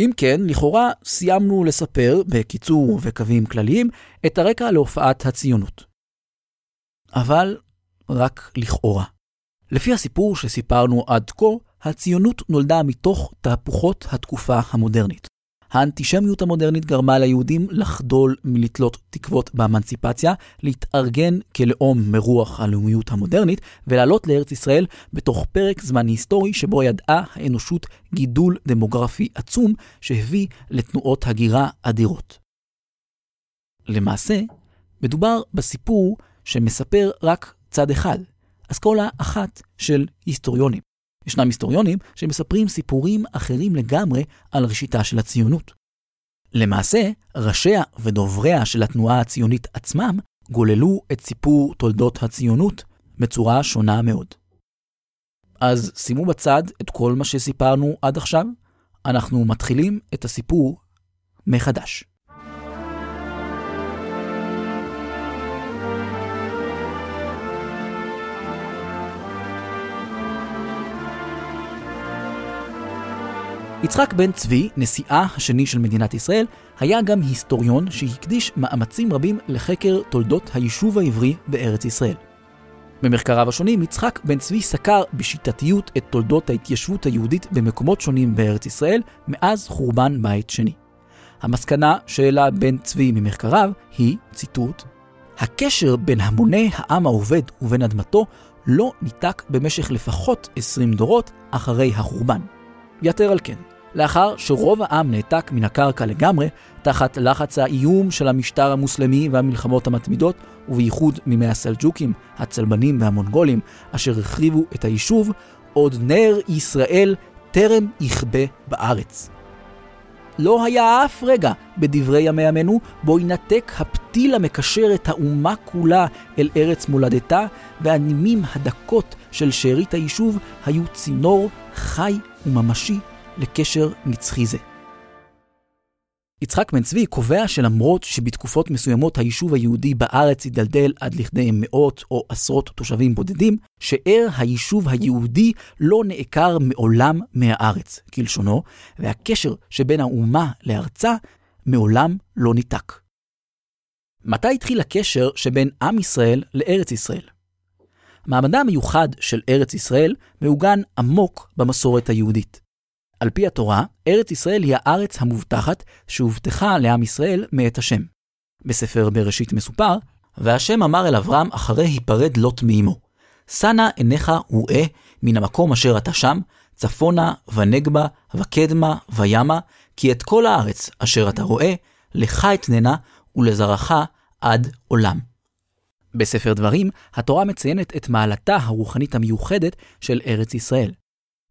אם כן, לכאורה סיימנו לספר, בקיצור ובקווים כלליים, את הרקע להופעת הציונות. אבל רק לכאורה. לפי הסיפור שסיפרנו עד כה, הציונות נולדה מתוך תהפוכות התקופה המודרנית. האנטישמיות המודרנית גרמה ליהודים לחדול מלתלות תקוות באמנציפציה, להתארגן כלאום מרוח הלאומיות המודרנית, ולעלות לארץ ישראל בתוך פרק זמן היסטורי שבו ידעה האנושות גידול דמוגרפי עצום שהביא לתנועות הגירה אדירות. למעשה, מדובר בסיפור שמספר רק צד אחד, אסכולה אחת של היסטוריונים. ישנם היסטוריונים שמספרים סיפורים אחרים לגמרי על ראשיתה של הציונות. למעשה, ראשיה ודובריה של התנועה הציונית עצמם גוללו את סיפור תולדות הציונות בצורה שונה מאוד. אז שימו בצד את כל מה שסיפרנו עד עכשיו, אנחנו מתחילים את הסיפור מחדש. יצחק בן צבי, נשיאה השני של מדינת ישראל, היה גם היסטוריון שהקדיש מאמצים רבים לחקר תולדות היישוב העברי בארץ ישראל. במחקריו השונים, יצחק בן צבי סקר בשיטתיות את תולדות ההתיישבות היהודית במקומות שונים בארץ ישראל מאז חורבן בית שני. המסקנה שהעלה בן צבי ממחקריו היא, ציטוט, הקשר בין המוני העם העובד ובין אדמתו לא ניתק במשך לפחות 20 דורות אחרי החורבן. יתר על כן, לאחר שרוב העם נעתק מן הקרקע לגמרי, תחת לחץ האיום של המשטר המוסלמי והמלחמות המתמידות, ובייחוד מימי הסלג'וקים, הצלבנים והמונגולים, אשר החריבו את היישוב, עוד נר ישראל טרם יכבה בארץ. לא היה אף רגע בדברי ימי עמנו בו ינתק הפתיל המקשר את האומה כולה אל ארץ מולדתה, והנימים הדקות של שארית היישוב היו צינור חי וממשי לקשר נצחי זה. יצחק בן צבי קובע שלמרות שבתקופות מסוימות היישוב היהודי בארץ הידלדל עד לכדי מאות או עשרות תושבים בודדים, שאר היישוב היהודי לא נעקר מעולם מהארץ, כלשונו, והקשר שבין האומה לארצה מעולם לא ניתק. מתי התחיל הקשר שבין עם ישראל לארץ ישראל? מעמדה המיוחד של ארץ ישראל מעוגן עמוק במסורת היהודית. על פי התורה, ארץ ישראל היא הארץ המובטחת שהובטחה לעם ישראל מאת השם. בספר בראשית מסופר, והשם אמר אל אברהם אחרי היפרד לוט מאמו, שנא עיניך וראה מן המקום אשר אתה שם, צפונה ונגבה וקדמה וימה, כי את כל הארץ אשר אתה רואה, לך אתננה ולזרעך עד עולם. בספר דברים, התורה מציינת את מעלתה הרוחנית המיוחדת של ארץ ישראל.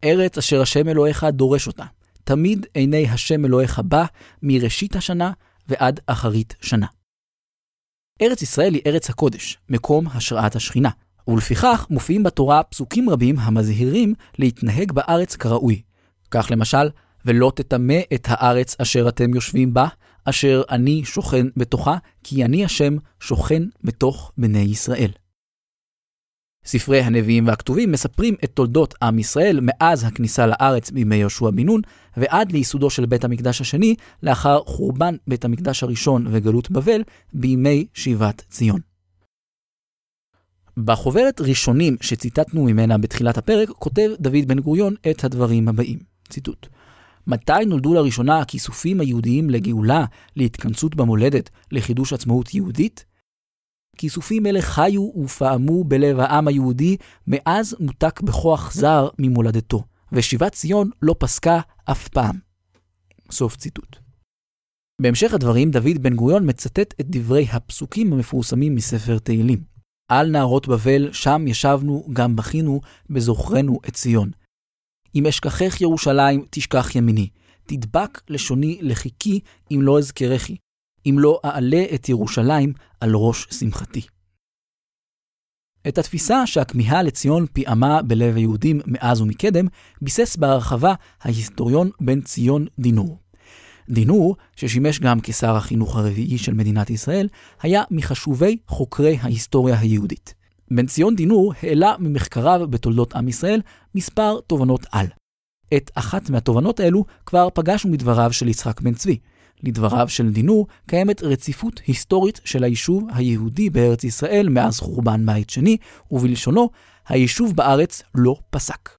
ארץ אשר השם אלוהיך דורש אותה. תמיד עיני השם אלוהיך בא מראשית השנה ועד אחרית שנה. ארץ ישראל היא ארץ הקודש, מקום השראת השכינה, ולפיכך מופיעים בתורה פסוקים רבים המזהירים להתנהג בארץ כראוי. כך למשל, ולא תטמא את הארץ אשר אתם יושבים בה, אשר אני שוכן בתוכה, כי אני השם שוכן בתוך בני ישראל. ספרי הנביאים והכתובים מספרים את תולדות עם ישראל מאז הכניסה לארץ בימי יהושע בן נון ועד לייסודו של בית המקדש השני לאחר חורבן בית המקדש הראשון וגלות בבל בימי שיבת ציון. בחוברת ראשונים שציטטנו ממנה בתחילת הפרק כותב דוד בן גוריון את הדברים הבאים, ציטוט: מתי נולדו לראשונה הכיסופים היהודיים לגאולה, להתכנסות במולדת, לחידוש עצמאות יהודית? כיסופים אלה חיו ופעמו בלב העם היהודי מאז מותק בכוח זר ממולדתו, ושיבת ציון לא פסקה אף פעם. סוף ציטוט. בהמשך הדברים, דוד בן גוריון מצטט את דברי הפסוקים המפורסמים מספר תהילים. על נהרות בבל, שם ישבנו, גם בכינו, בזוכרנו את ציון. אם אשכחך ירושלים, תשכח ימיני. תדבק לשוני לחיקי, אם לא אזכרכי. אם לא אעלה את ירושלים על ראש שמחתי. את התפיסה שהכמיהה לציון פיעמה בלב היהודים מאז ומקדם, ביסס בהרחבה ההיסטוריון בן ציון דינור. דינור, ששימש גם כשר החינוך הרביעי של מדינת ישראל, היה מחשובי חוקרי ההיסטוריה היהודית. בן ציון דינור העלה ממחקריו בתולדות עם ישראל מספר תובנות על. את אחת מהתובנות האלו כבר פגשנו מדבריו של יצחק בן צבי. לדבריו של דינור, קיימת רציפות היסטורית של היישוב היהודי בארץ ישראל מאז חורבן בית שני, ובלשונו, היישוב בארץ לא פסק.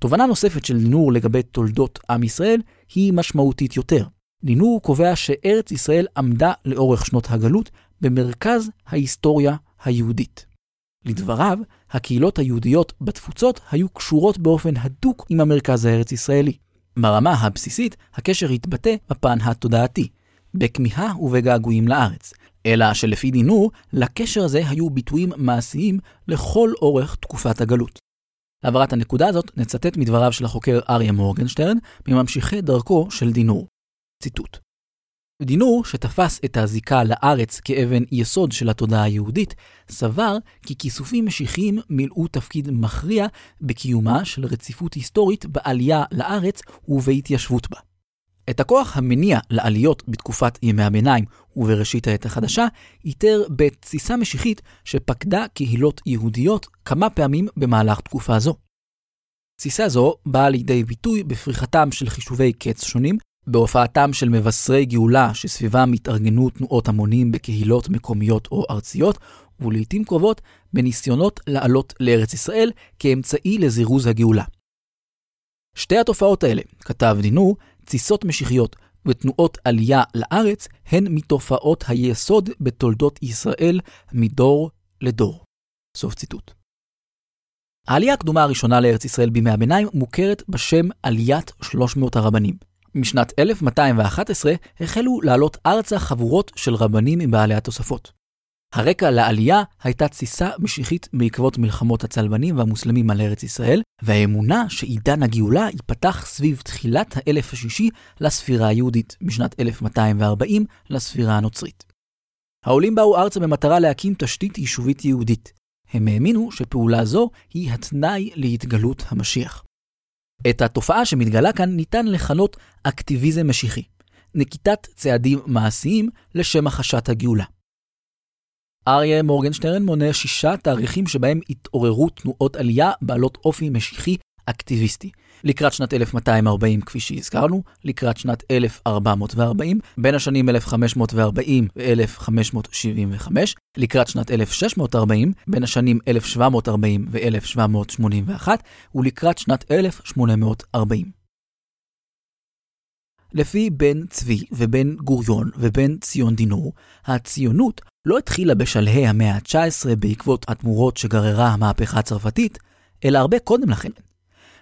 תובנה נוספת של דינור לגבי תולדות עם ישראל היא משמעותית יותר. דינור קובע שארץ ישראל עמדה לאורך שנות הגלות במרכז ההיסטוריה היהודית. לדבריו, הקהילות היהודיות בתפוצות היו קשורות באופן הדוק עם המרכז הארץ-ישראלי. ברמה הבסיסית, הקשר התבטא בפן התודעתי, בכמיהה ובגעגועים לארץ, אלא שלפי דינור, לקשר הזה היו ביטויים מעשיים לכל אורך תקופת הגלות. להעברת הנקודה הזאת נצטט מדבריו של החוקר אריה מורגנשטרן, מממשיכי דרכו של דינור. ציטוט: דינור, שתפס את הזיקה לארץ כאבן יסוד של התודעה היהודית, סבר כי כיסופים משיחיים מילאו תפקיד מכריע בקיומה של רציפות היסטורית בעלייה לארץ ובהתיישבות בה. את הכוח המניע לעליות בתקופת ימי הביניים ובראשית העת החדשה, איתר בתסיסה משיחית שפקדה קהילות יהודיות כמה פעמים במהלך תקופה זו. תסיסה זו באה לידי ביטוי בפריחתם של חישובי קץ שונים, בהופעתם של מבשרי גאולה שסביבם התארגנו תנועות המונים בקהילות מקומיות או ארציות, ולעיתים קרובות בניסיונות לעלות לארץ ישראל כאמצעי לזירוז הגאולה. שתי התופעות האלה, כתב דינור, תסיסות משיחיות ותנועות עלייה לארץ, הן מתופעות היסוד בתולדות ישראל מדור לדור. סוף ציטוט. העלייה הקדומה הראשונה לארץ ישראל בימי הביניים מוכרת בשם עליית 300 הרבנים. משנת 1211 החלו לעלות ארצה חבורות של רבנים עם בעלי התוספות. הרקע לעלייה הייתה תסיסה משיחית בעקבות מלחמות הצלבנים והמוסלמים על ארץ ישראל, והאמונה שעידן הגאולה ייפתח סביב תחילת האלף השישי לספירה היהודית, משנת 1240 לספירה הנוצרית. העולים באו ארצה במטרה להקים תשתית יישובית יהודית. הם האמינו שפעולה זו היא התנאי להתגלות המשיח. את התופעה שמתגלה כאן ניתן לכנות אקטיביזם משיחי, נקיטת צעדים מעשיים לשם החשת הגאולה. אריה מורגנשטרן מונה שישה תאריכים שבהם התעוררו תנועות עלייה בעלות אופי משיחי אקטיביסטי. לקראת שנת 1240, כפי שהזכרנו, לקראת שנת 1440, בין השנים 1540 ו-1575, לקראת שנת 1640, בין השנים 1740 ו-1781, ולקראת שנת 1840. לפי בן צבי ובן גוריון ובן ציון דינור, הציונות לא התחילה בשלהי המאה ה-19 בעקבות התמורות שגררה המהפכה הצרפתית, אלא הרבה קודם לכן.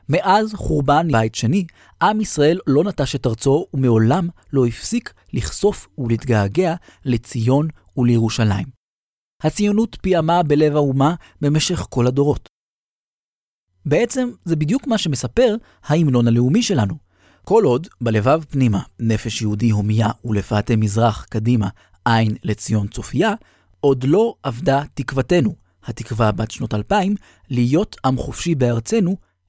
מאז חורבן בית שני, עם ישראל לא נטש את ארצו ומעולם לא הפסיק לחשוף ולהתגעגע לציון ולירושלים. הציונות פיעמה בלב האומה במשך כל הדורות. בעצם זה בדיוק מה שמספר ההמנון הלאומי שלנו. כל עוד בלבב פנימה נפש יהודי הומייה ולפאתי מזרח קדימה עין לציון צופייה, עוד לא אבדה תקוותנו, התקווה בת שנות אלפיים, להיות עם חופשי בארצנו,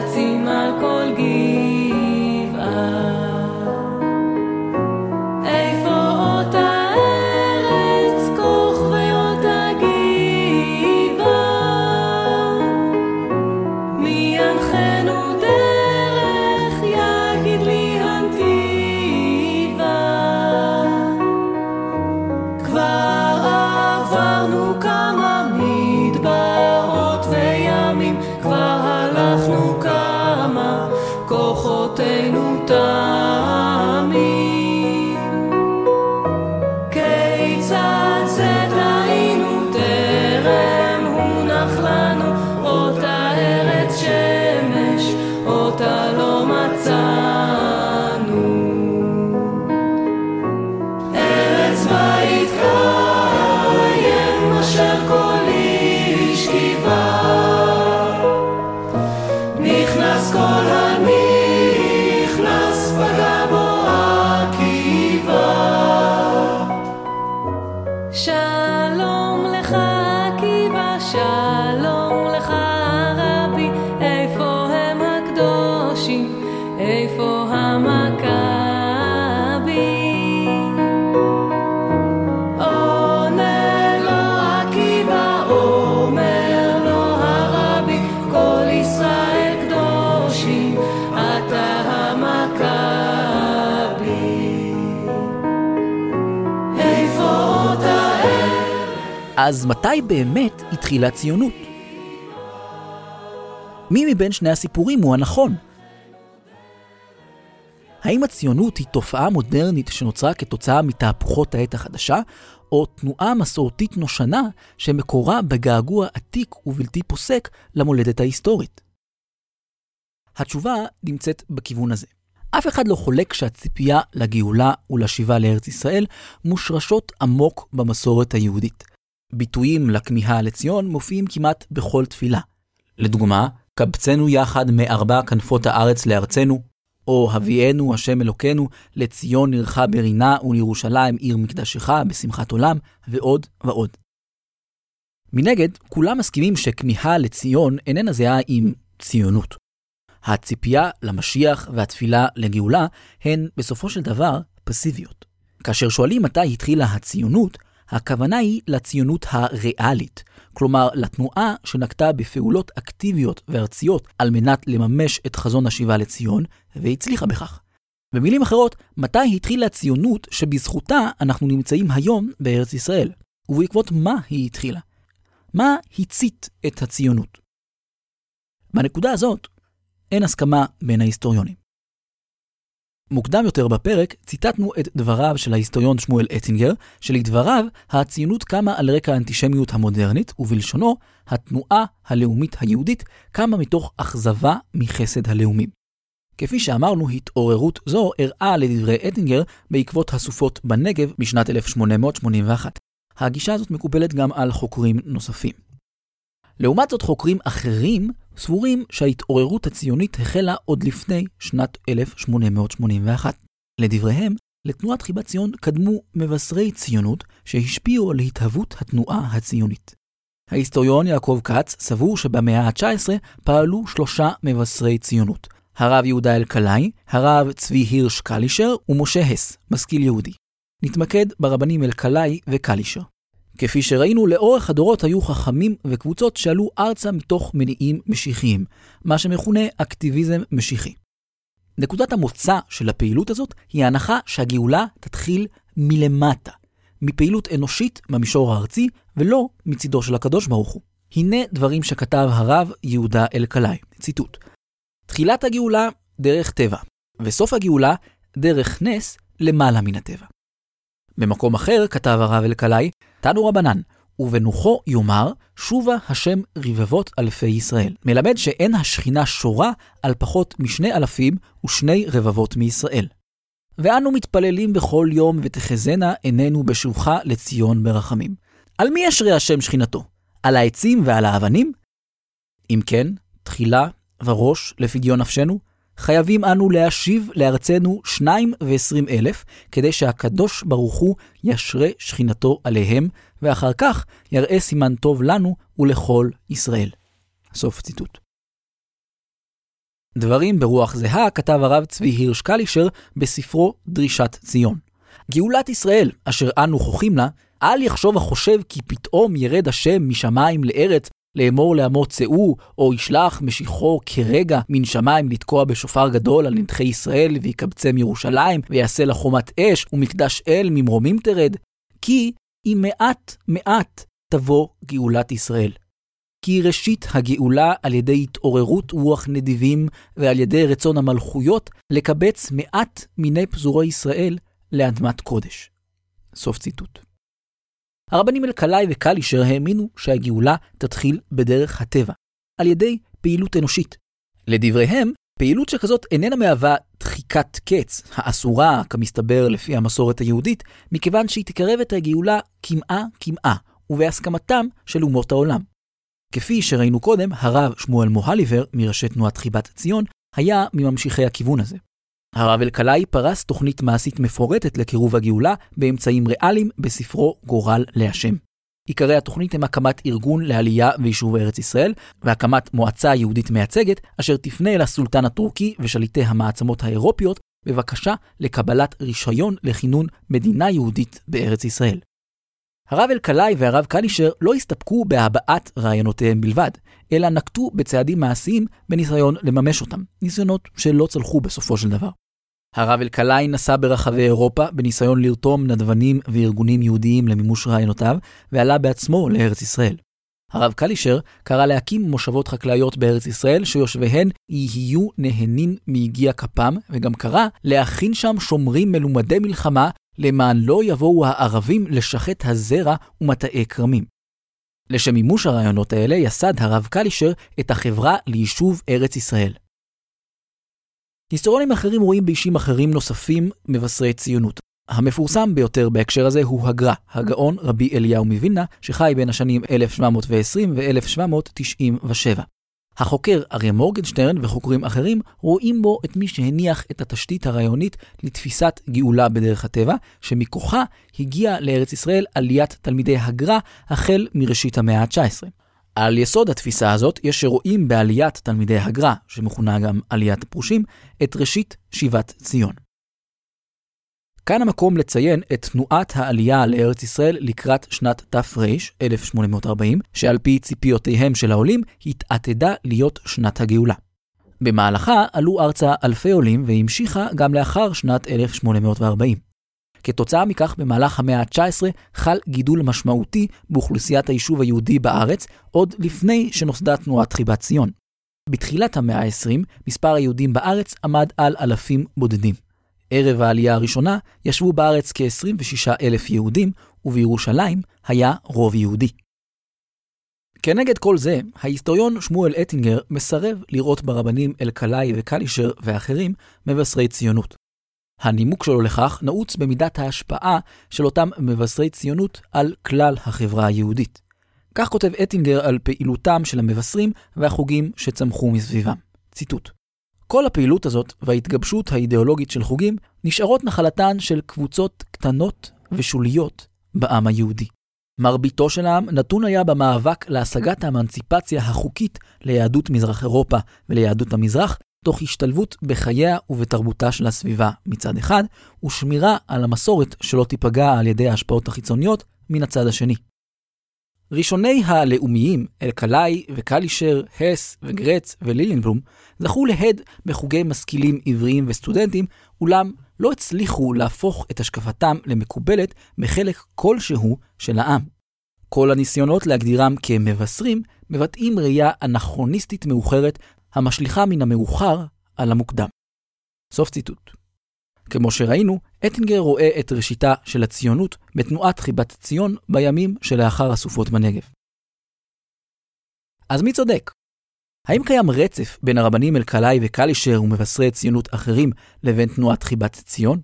כוחות אז מתי באמת התחילה הציונות? מי מבין שני הסיפורים הוא הנכון? האם הציונות היא תופעה מודרנית שנוצרה כתוצאה מתהפוכות העת החדשה, או תנועה מסורתית נושנה שמקורה בגעגוע עתיק ובלתי פוסק למולדת ההיסטורית? התשובה נמצאת בכיוון הזה. אף אחד לא חולק שהציפייה לגאולה ולשיבה לארץ ישראל מושרשות עמוק במסורת היהודית. ביטויים לכמיהה לציון מופיעים כמעט בכל תפילה. לדוגמה, קבצנו יחד מארבע כנפות הארץ לארצנו, או הביאנו השם אלוקינו לציון עירך ברינה ולירושלים עיר מקדשך בשמחת עולם, ועוד ועוד. מנגד, כולם מסכימים שכמיהה לציון איננה זהה עם ציונות. הציפייה למשיח והתפילה לגאולה הן בסופו של דבר פסיביות. כאשר שואלים מתי התחילה הציונות, הכוונה היא לציונות הריאלית, כלומר לתנועה שנקטה בפעולות אקטיביות וארציות על מנת לממש את חזון השיבה לציון, והצליחה בכך. במילים אחרות, מתי התחילה הציונות שבזכותה אנחנו נמצאים היום בארץ ישראל, ובעקבות מה היא התחילה? מה הצית את הציונות? בנקודה הזאת, אין הסכמה בין ההיסטוריונים. מוקדם יותר בפרק ציטטנו את דבריו של ההיסטוריון שמואל אטינגר, שלדבריו הציונות קמה על רקע האנטישמיות המודרנית, ובלשונו, התנועה הלאומית היהודית קמה מתוך אכזבה מחסד הלאומים. כפי שאמרנו, התעוררות זו אירעה לדברי אטינגר בעקבות הסופות בנגב בשנת 1881. הגישה הזאת מקובלת גם על חוקרים נוספים. לעומת זאת, חוקרים אחרים סבורים שההתעוררות הציונית החלה עוד לפני שנת 1881. לדבריהם, לתנועת חיבת ציון קדמו מבשרי ציונות שהשפיעו על התהוות התנועה הציונית. ההיסטוריון יעקב כץ סבור שבמאה ה-19 פעלו שלושה מבשרי ציונות, הרב יהודה אלקלעי, הרב צבי הירש קלישר ומשה הס, משכיל יהודי. נתמקד ברבנים אלקלעי וקלישר. כפי שראינו, לאורך הדורות היו חכמים וקבוצות שעלו ארצה מתוך מניעים משיחיים, מה שמכונה אקטיביזם משיחי. נקודת המוצא של הפעילות הזאת היא ההנחה שהגאולה תתחיל מלמטה, מפעילות אנושית במישור הארצי, ולא מצידו של הקדוש ברוך הוא. הנה דברים שכתב הרב יהודה אלקלעי, ציטוט: תחילת הגאולה דרך טבע, וסוף הגאולה דרך נס למעלה מן הטבע. במקום אחר כתב הרב אלקלעי, תנו רבנן, ובנוחו יאמר, שובה השם רבבות אלפי ישראל. מלמד שאין השכינה שורה על פחות משני אלפים ושני רבבות מישראל. ואנו מתפללים בכל יום ותחזינה עינינו בשוחה לציון ברחמים. על מי ישרה השם שכינתו? על העצים ועל האבנים? אם כן, תחילה וראש לפדיון נפשנו, חייבים אנו להשיב לארצנו שניים ועשרים אלף, כדי שהקדוש ברוך הוא ישרה שכינתו עליהם, ואחר כך יראה סימן טוב לנו ולכל ישראל. סוף ציטוט. דברים ברוח זהה כתב הרב צבי הירש קלישר בספרו דרישת ציון. גאולת ישראל, אשר אנו חוכים לה, אל יחשוב החושב כי פתאום ירד השם משמיים לארץ לאמור לעמו צאו, או ישלח משיחו כרגע מן שמיים לתקוע בשופר גדול על נדחי ישראל, ויקבצם ירושלים, ויעשה לה חומת אש, ומקדש אל ממרומים תרד. כי אם מעט מעט תבוא גאולת ישראל. כי ראשית הגאולה על ידי התעוררות רוח נדיבים ועל ידי רצון המלכויות לקבץ מעט מיני פזורי ישראל לאדמת קודש. סוף ציטוט. הרבנים אלקלעי וקלישר האמינו שהגאולה תתחיל בדרך הטבע, על ידי פעילות אנושית. לדבריהם, פעילות שכזאת איננה מהווה דחיקת קץ, האסורה, כמסתבר לפי המסורת היהודית, מכיוון שהיא תקרב את הגאולה קמעה-קמעה, ובהסכמתם של אומות העולם. כפי שראינו קודם, הרב שמואל מוהליבר, מראשי תנועת חיבת ציון, היה מממשיכי הכיוון הזה. הרב אלקלעי פרס תוכנית מעשית מפורטת לקירוב הגאולה באמצעים ריאליים בספרו גורל להשם. עיקרי התוכנית הם הקמת ארגון לעלייה ויישוב ארץ ישראל, והקמת מועצה יהודית מייצגת, אשר תפנה אל הסולטן הטורקי ושליטי המעצמות האירופיות בבקשה לקבלת רישיון לכינון מדינה יהודית בארץ ישראל. הרב אלקלעי והרב קלישר לא הסתפקו בהבעת רעיונותיהם בלבד, אלא נקטו בצעדים מעשיים בניסיון לממש אותם, ניסיונות שלא צלחו בסופו של דבר. הרב אלקלעי נסע ברחבי אירופה בניסיון לרתום נדבנים וארגונים יהודיים למימוש רעיונותיו, ועלה בעצמו לארץ ישראל. הרב קלישר קרא להקים מושבות חקלאיות בארץ ישראל שיושביהן יהיו נהנים מיגיע כפם, וגם קרא להכין שם שומרים מלומדי מלחמה למען לא יבואו הערבים לשחט הזרע ומטעי כרמים. לשם מימוש הרעיונות האלה יסד הרב קלישר את החברה ליישוב ארץ ישראל. היסטוריונים אחרים רואים באישים אחרים נוספים מבשרי ציונות. המפורסם ביותר בהקשר הזה הוא הגר"א, הגאון רבי אליהו מווילנה, שחי בין השנים 1720 ו-1797. החוקר אריה מורגנשטרן וחוקרים אחרים רואים בו את מי שהניח את התשתית הרעיונית לתפיסת גאולה בדרך הטבע, שמכוחה הגיעה לארץ ישראל עליית תלמידי הגר"א החל מראשית המאה ה-19. על יסוד התפיסה הזאת יש שרואים בעליית תלמידי הגר"א, שמכונה גם עליית הפרושים, את ראשית שיבת ציון. כאן המקום לציין את תנועת העלייה לארץ ישראל לקראת שנת תר, 1840, שעל פי ציפיותיהם של העולים, התעתדה להיות שנת הגאולה. במהלכה עלו ארצה אלפי עולים והמשיכה גם לאחר שנת 1840. כתוצאה מכך, במהלך המאה ה-19 חל גידול משמעותי באוכלוסיית היישוב היהודי בארץ, עוד לפני שנוסדה תנועת חיבת ציון. בתחילת המאה ה-20, מספר היהודים בארץ עמד על אלפים בודדים. ערב העלייה הראשונה ישבו בארץ כ-26 אלף יהודים, ובירושלים היה רוב יהודי. כנגד כל זה, ההיסטוריון שמואל אטינגר מסרב לראות ברבנים אלקלעי וקלישר ואחרים מבשרי ציונות. הנימוק שלו לכך נעוץ במידת ההשפעה של אותם מבשרי ציונות על כלל החברה היהודית. כך כותב אטינגר על פעילותם של המבשרים והחוגים שצמחו מסביבם. ציטוט: כל הפעילות הזאת וההתגבשות האידיאולוגית של חוגים נשארות נחלתן של קבוצות קטנות ושוליות בעם היהודי. מרביתו של העם נתון היה במאבק להשגת האמנציפציה החוקית ליהדות מזרח אירופה וליהדות המזרח, תוך השתלבות בחייה ובתרבותה של הסביבה מצד אחד, ושמירה על המסורת שלא תיפגע על ידי ההשפעות החיצוניות מן הצד השני. ראשוני הלאומיים, אלקלעי וקלישר, הס וגרץ ולילנבלום, זכו להד בחוגי משכילים עבריים וסטודנטים, אולם לא הצליחו להפוך את השקפתם למקובלת בחלק כלשהו של העם. כל הניסיונות להגדירם כמבשרים מבטאים ראייה אנכרוניסטית מאוחרת המשליכה מן המאוחר על המוקדם. סוף ציטוט. כמו שראינו, אטינגר רואה את ראשיתה של הציונות בתנועת חיבת ציון בימים שלאחר הסופות בנגב. אז מי צודק? האם קיים רצף בין הרבנים אלקלעי וקלישר ומבשרי ציונות אחרים לבין תנועת חיבת ציון?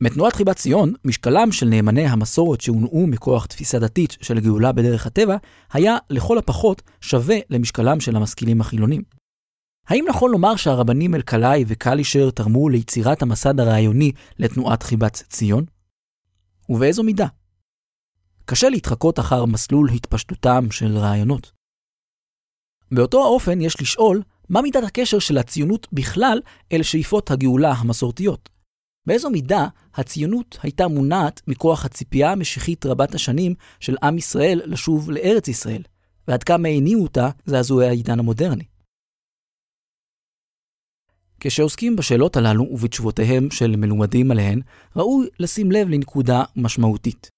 מתנועת חיבת ציון, משקלם של נאמני המסורת שהונעו מכוח תפיסה דתית של גאולה בדרך הטבע, היה לכל הפחות שווה למשקלם של המשכילים החילונים. האם נכון לומר שהרבנים אלקלעי וקלישר תרמו ליצירת המסד הרעיוני לתנועת חיבת ציון? ובאיזו מידה? קשה להתחקות אחר מסלול התפשטותם של רעיונות. באותו האופן יש לשאול מה מידת הקשר של הציונות בכלל אל שאיפות הגאולה המסורתיות. באיזו מידה הציונות הייתה מונעת מכוח הציפייה המשיחית רבת השנים של עם ישראל לשוב לארץ ישראל, ועד כמה הניעו אותה זעזועי העידן המודרני. כשעוסקים בשאלות הללו ובתשובותיהם של מלומדים עליהן, ראוי לשים לב לנקודה משמעותית.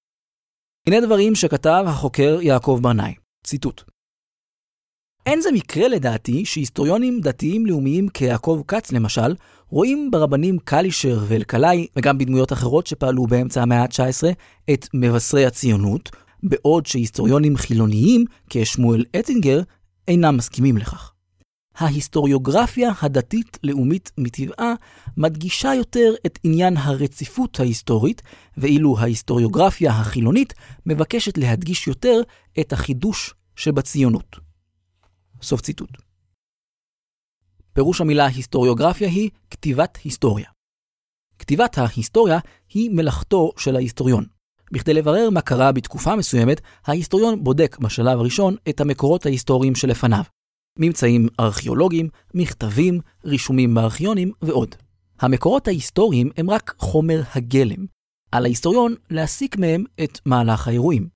הנה דברים שכתב החוקר יעקב ברנאי, ציטוט: אין זה מקרה לדעתי שהיסטוריונים דתיים לאומיים כיעקב כץ למשל, רואים ברבנים קלישר ואלקלעי, וגם בדמויות אחרות שפעלו באמצע המאה ה-19, את מבשרי הציונות, בעוד שהיסטוריונים חילוניים, כשמואל אטינגר, אינם מסכימים לכך. ההיסטוריוגרפיה הדתית-לאומית מטבעה מדגישה יותר את עניין הרציפות ההיסטורית, ואילו ההיסטוריוגרפיה החילונית מבקשת להדגיש יותר את החידוש שבציונות. סוף ציטוט. פירוש המילה היסטוריוגרפיה היא כתיבת היסטוריה. כתיבת ההיסטוריה היא מלאכתו של ההיסטוריון. בכדי לברר מה קרה בתקופה מסוימת, ההיסטוריון בודק בשלב הראשון את המקורות ההיסטוריים שלפניו. ממצאים ארכיאולוגיים, מכתבים, רישומים בארכיונים ועוד. המקורות ההיסטוריים הם רק חומר הגלם. על ההיסטוריון להסיק מהם את מהלך האירועים.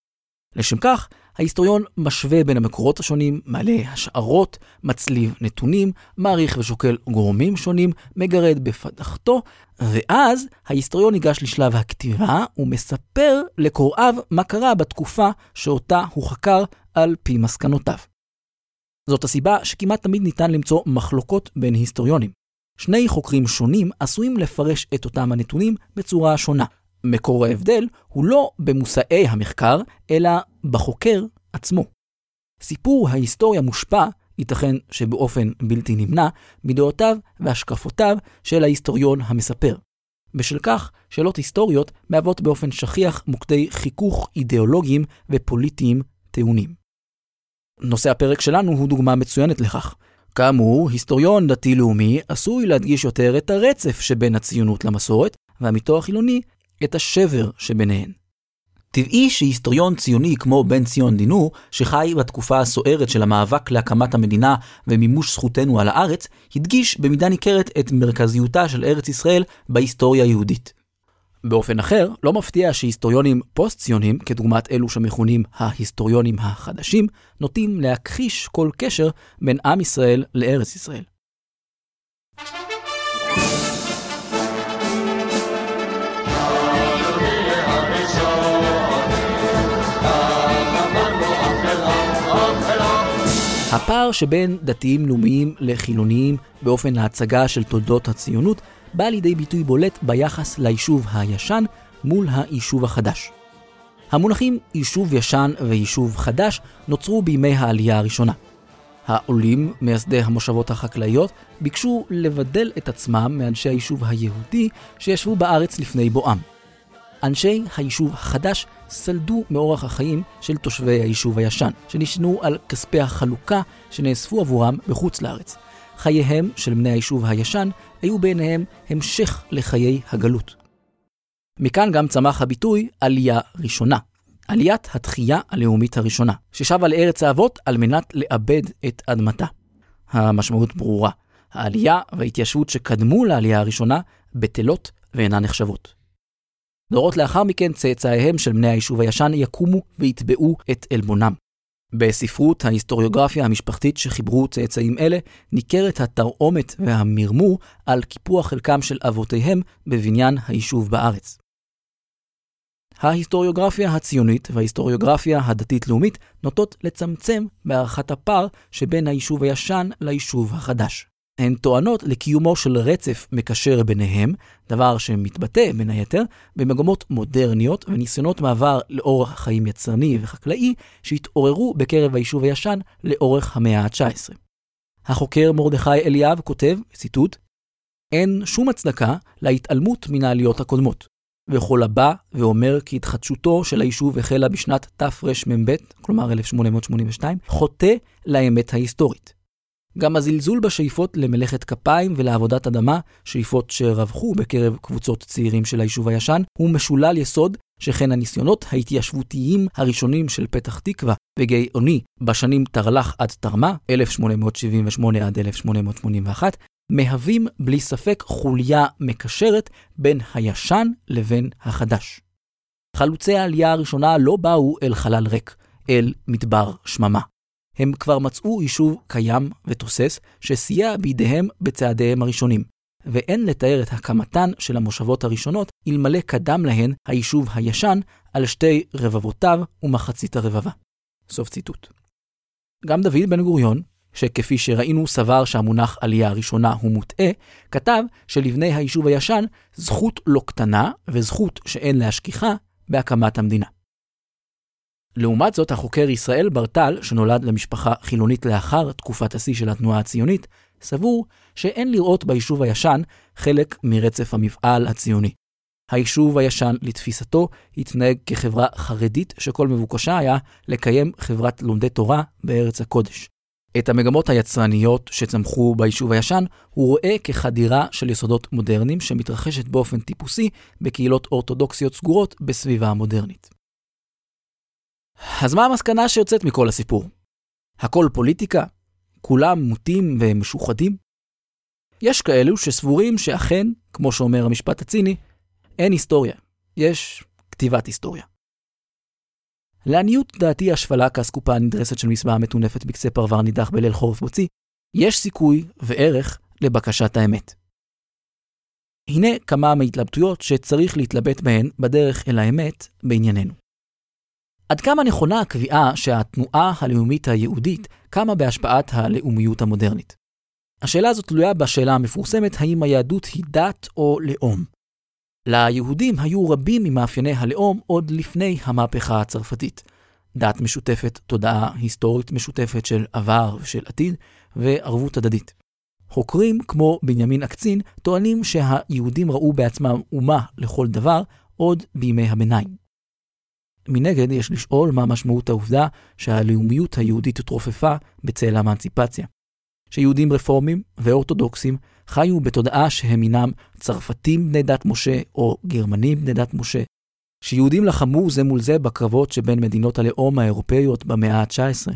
לשם כך, ההיסטוריון משווה בין המקורות השונים, מעלה השערות, מצליב נתונים, מעריך ושוקל גורמים שונים, מגרד בפדחתו, ואז ההיסטוריון ניגש לשלב הכתיבה ומספר לקוראיו מה קרה בתקופה שאותה הוא חקר על פי מסקנותיו. זאת הסיבה שכמעט תמיד ניתן למצוא מחלוקות בין היסטוריונים. שני חוקרים שונים עשויים לפרש את אותם הנתונים בצורה שונה. מקור ההבדל הוא לא במושאי המחקר, אלא בחוקר עצמו. סיפור ההיסטוריה מושפע, ייתכן שבאופן בלתי נמנע, מדעותיו והשקפותיו של ההיסטוריון המספר. בשל כך, שאלות היסטוריות מהוות באופן שכיח מוקדי חיכוך אידיאולוגיים ופוליטיים טעונים. נושא הפרק שלנו הוא דוגמה מצוינת לכך. כאמור, היסטוריון דתי-לאומי עשוי להדגיש יותר את הרצף שבין הציונות למסורת, ועמיתו החילוני את השבר שביניהן. טבעי שהיסטוריון ציוני כמו בן ציון דינור, שחי בתקופה הסוערת של המאבק להקמת המדינה ומימוש זכותנו על הארץ, הדגיש במידה ניכרת את מרכזיותה של ארץ ישראל בהיסטוריה היהודית. באופן אחר, לא מפתיע שהיסטוריונים פוסט-ציונים, כדוגמת אלו שמכונים ההיסטוריונים החדשים, נוטים להכחיש כל קשר בין עם ישראל לארץ ישראל. הפער שבין דתיים לאומיים לחילוניים באופן ההצגה של תולדות הציונות בא לידי ביטוי בולט ביחס ליישוב הישן מול היישוב החדש. המונחים יישוב ישן ויישוב חדש נוצרו בימי העלייה הראשונה. העולים, מייסדי המושבות החקלאיות, ביקשו לבדל את עצמם מאנשי היישוב היהודי שישבו בארץ לפני בואם. אנשי היישוב החדש סלדו מאורח החיים של תושבי היישוב הישן, שנשנו על כספי החלוקה שנאספו עבורם בחוץ לארץ. חייהם של בני היישוב הישן היו בעיניהם המשך לחיי הגלות. מכאן גם צמח הביטוי עלייה ראשונה, עליית התחייה הלאומית הראשונה, ששבה לארץ האבות על מנת לאבד את אדמתה. המשמעות ברורה, העלייה וההתיישבות שקדמו לעלייה הראשונה בטלות ואינן נחשבות. דורות לאחר מכן צאצאיהם של בני היישוב הישן יקומו ויתבעו את עלבונם. בספרות ההיסטוריוגרפיה המשפחתית שחיברו צאצאים אלה, ניכרת התרעומת והמרמור על קיפוח חלקם של אבותיהם בבניין היישוב בארץ. ההיסטוריוגרפיה הציונית וההיסטוריוגרפיה הדתית-לאומית נוטות לצמצם בהערכת הפער שבין היישוב הישן ליישוב החדש. הן טוענות לקיומו של רצף מקשר ביניהם, דבר שמתבטא בין היתר במגמות מודרניות וניסיונות מעבר לאורח חיים יצרני וחקלאי שהתעוררו בקרב היישוב הישן לאורך המאה ה-19. החוקר מרדכי אליאב כותב, ציטוט, אין שום הצדקה להתעלמות מן העליות הקודמות, וכל הבא ואומר כי התחדשותו של היישוב החלה בשנת תרמ"ב, כלומר 1882, חוטא לאמת ההיסטורית. גם הזלזול בשאיפות למלאכת כפיים ולעבודת אדמה, שאיפות שרווחו בקרב קבוצות צעירים של היישוב הישן, הוא משולל יסוד, שכן הניסיונות ההתיישבותיים הראשונים של פתח תקווה וגיא אוני בשנים תרל"ח עד תרמה, 1878 עד 1881, מהווים בלי ספק חוליה מקשרת בין הישן לבין החדש. חלוצי העלייה הראשונה לא באו אל חלל ריק, אל מדבר שממה. הם כבר מצאו יישוב קיים ותוסס שסייע בידיהם בצעדיהם הראשונים, ואין לתאר את הקמתן של המושבות הראשונות אלמלא קדם להן היישוב הישן על שתי רבבותיו ומחצית הרבבה. סוף ציטוט. גם דוד בן גוריון, שכפי שראינו סבר שהמונח עלייה הראשונה הוא מוטעה, כתב שלבני היישוב הישן זכות לא קטנה וזכות שאין להשכיחה בהקמת המדינה. לעומת זאת, החוקר ישראל ברטל, שנולד למשפחה חילונית לאחר תקופת השיא של התנועה הציונית, סבור שאין לראות ביישוב הישן חלק מרצף המפעל הציוני. היישוב הישן, לתפיסתו, התנהג כחברה חרדית שכל מבוקשה היה לקיים חברת לומדי תורה בארץ הקודש. את המגמות היצרניות שצמחו ביישוב הישן הוא רואה כחדירה של יסודות מודרניים שמתרחשת באופן טיפוסי בקהילות אורתודוקסיות סגורות בסביבה המודרנית. אז מה המסקנה שיוצאת מכל הסיפור? הכל פוליטיקה? כולם מוטים ומשוחדים? יש כאלו שסבורים שאכן, כמו שאומר המשפט הציני, אין היסטוריה, יש כתיבת היסטוריה. לעניות דעתי השפלה כאסקופה הנדרסת של מסווה המטונפת בקצה פרבר נידח בליל חורף מוציא, יש סיכוי וערך לבקשת האמת. הנה כמה מהתלבטויות שצריך להתלבט בהן בדרך אל האמת בענייננו. עד כמה נכונה הקביעה שהתנועה הלאומית היהודית קמה בהשפעת הלאומיות המודרנית? השאלה הזאת תלויה בשאלה המפורסמת האם היהדות היא דת או לאום. ליהודים היו רבים ממאפייני הלאום עוד לפני המהפכה הצרפתית. דת משותפת, תודעה היסטורית משותפת של עבר ושל עתיד, וערבות הדדית. חוקרים כמו בנימין אקצין טוענים שהיהודים ראו בעצמם אומה לכל דבר עוד בימי הביניים. מנגד, יש לשאול מה משמעות העובדה שהלאומיות היהודית התרופפה בצל האמנציפציה. שיהודים רפורמים ואורתודוקסים חיו בתודעה שהם הינם צרפתים בני דת משה או גרמנים בני דת משה, שיהודים לחמו זה מול זה בקרבות שבין מדינות הלאום האירופאיות במאה ה-19.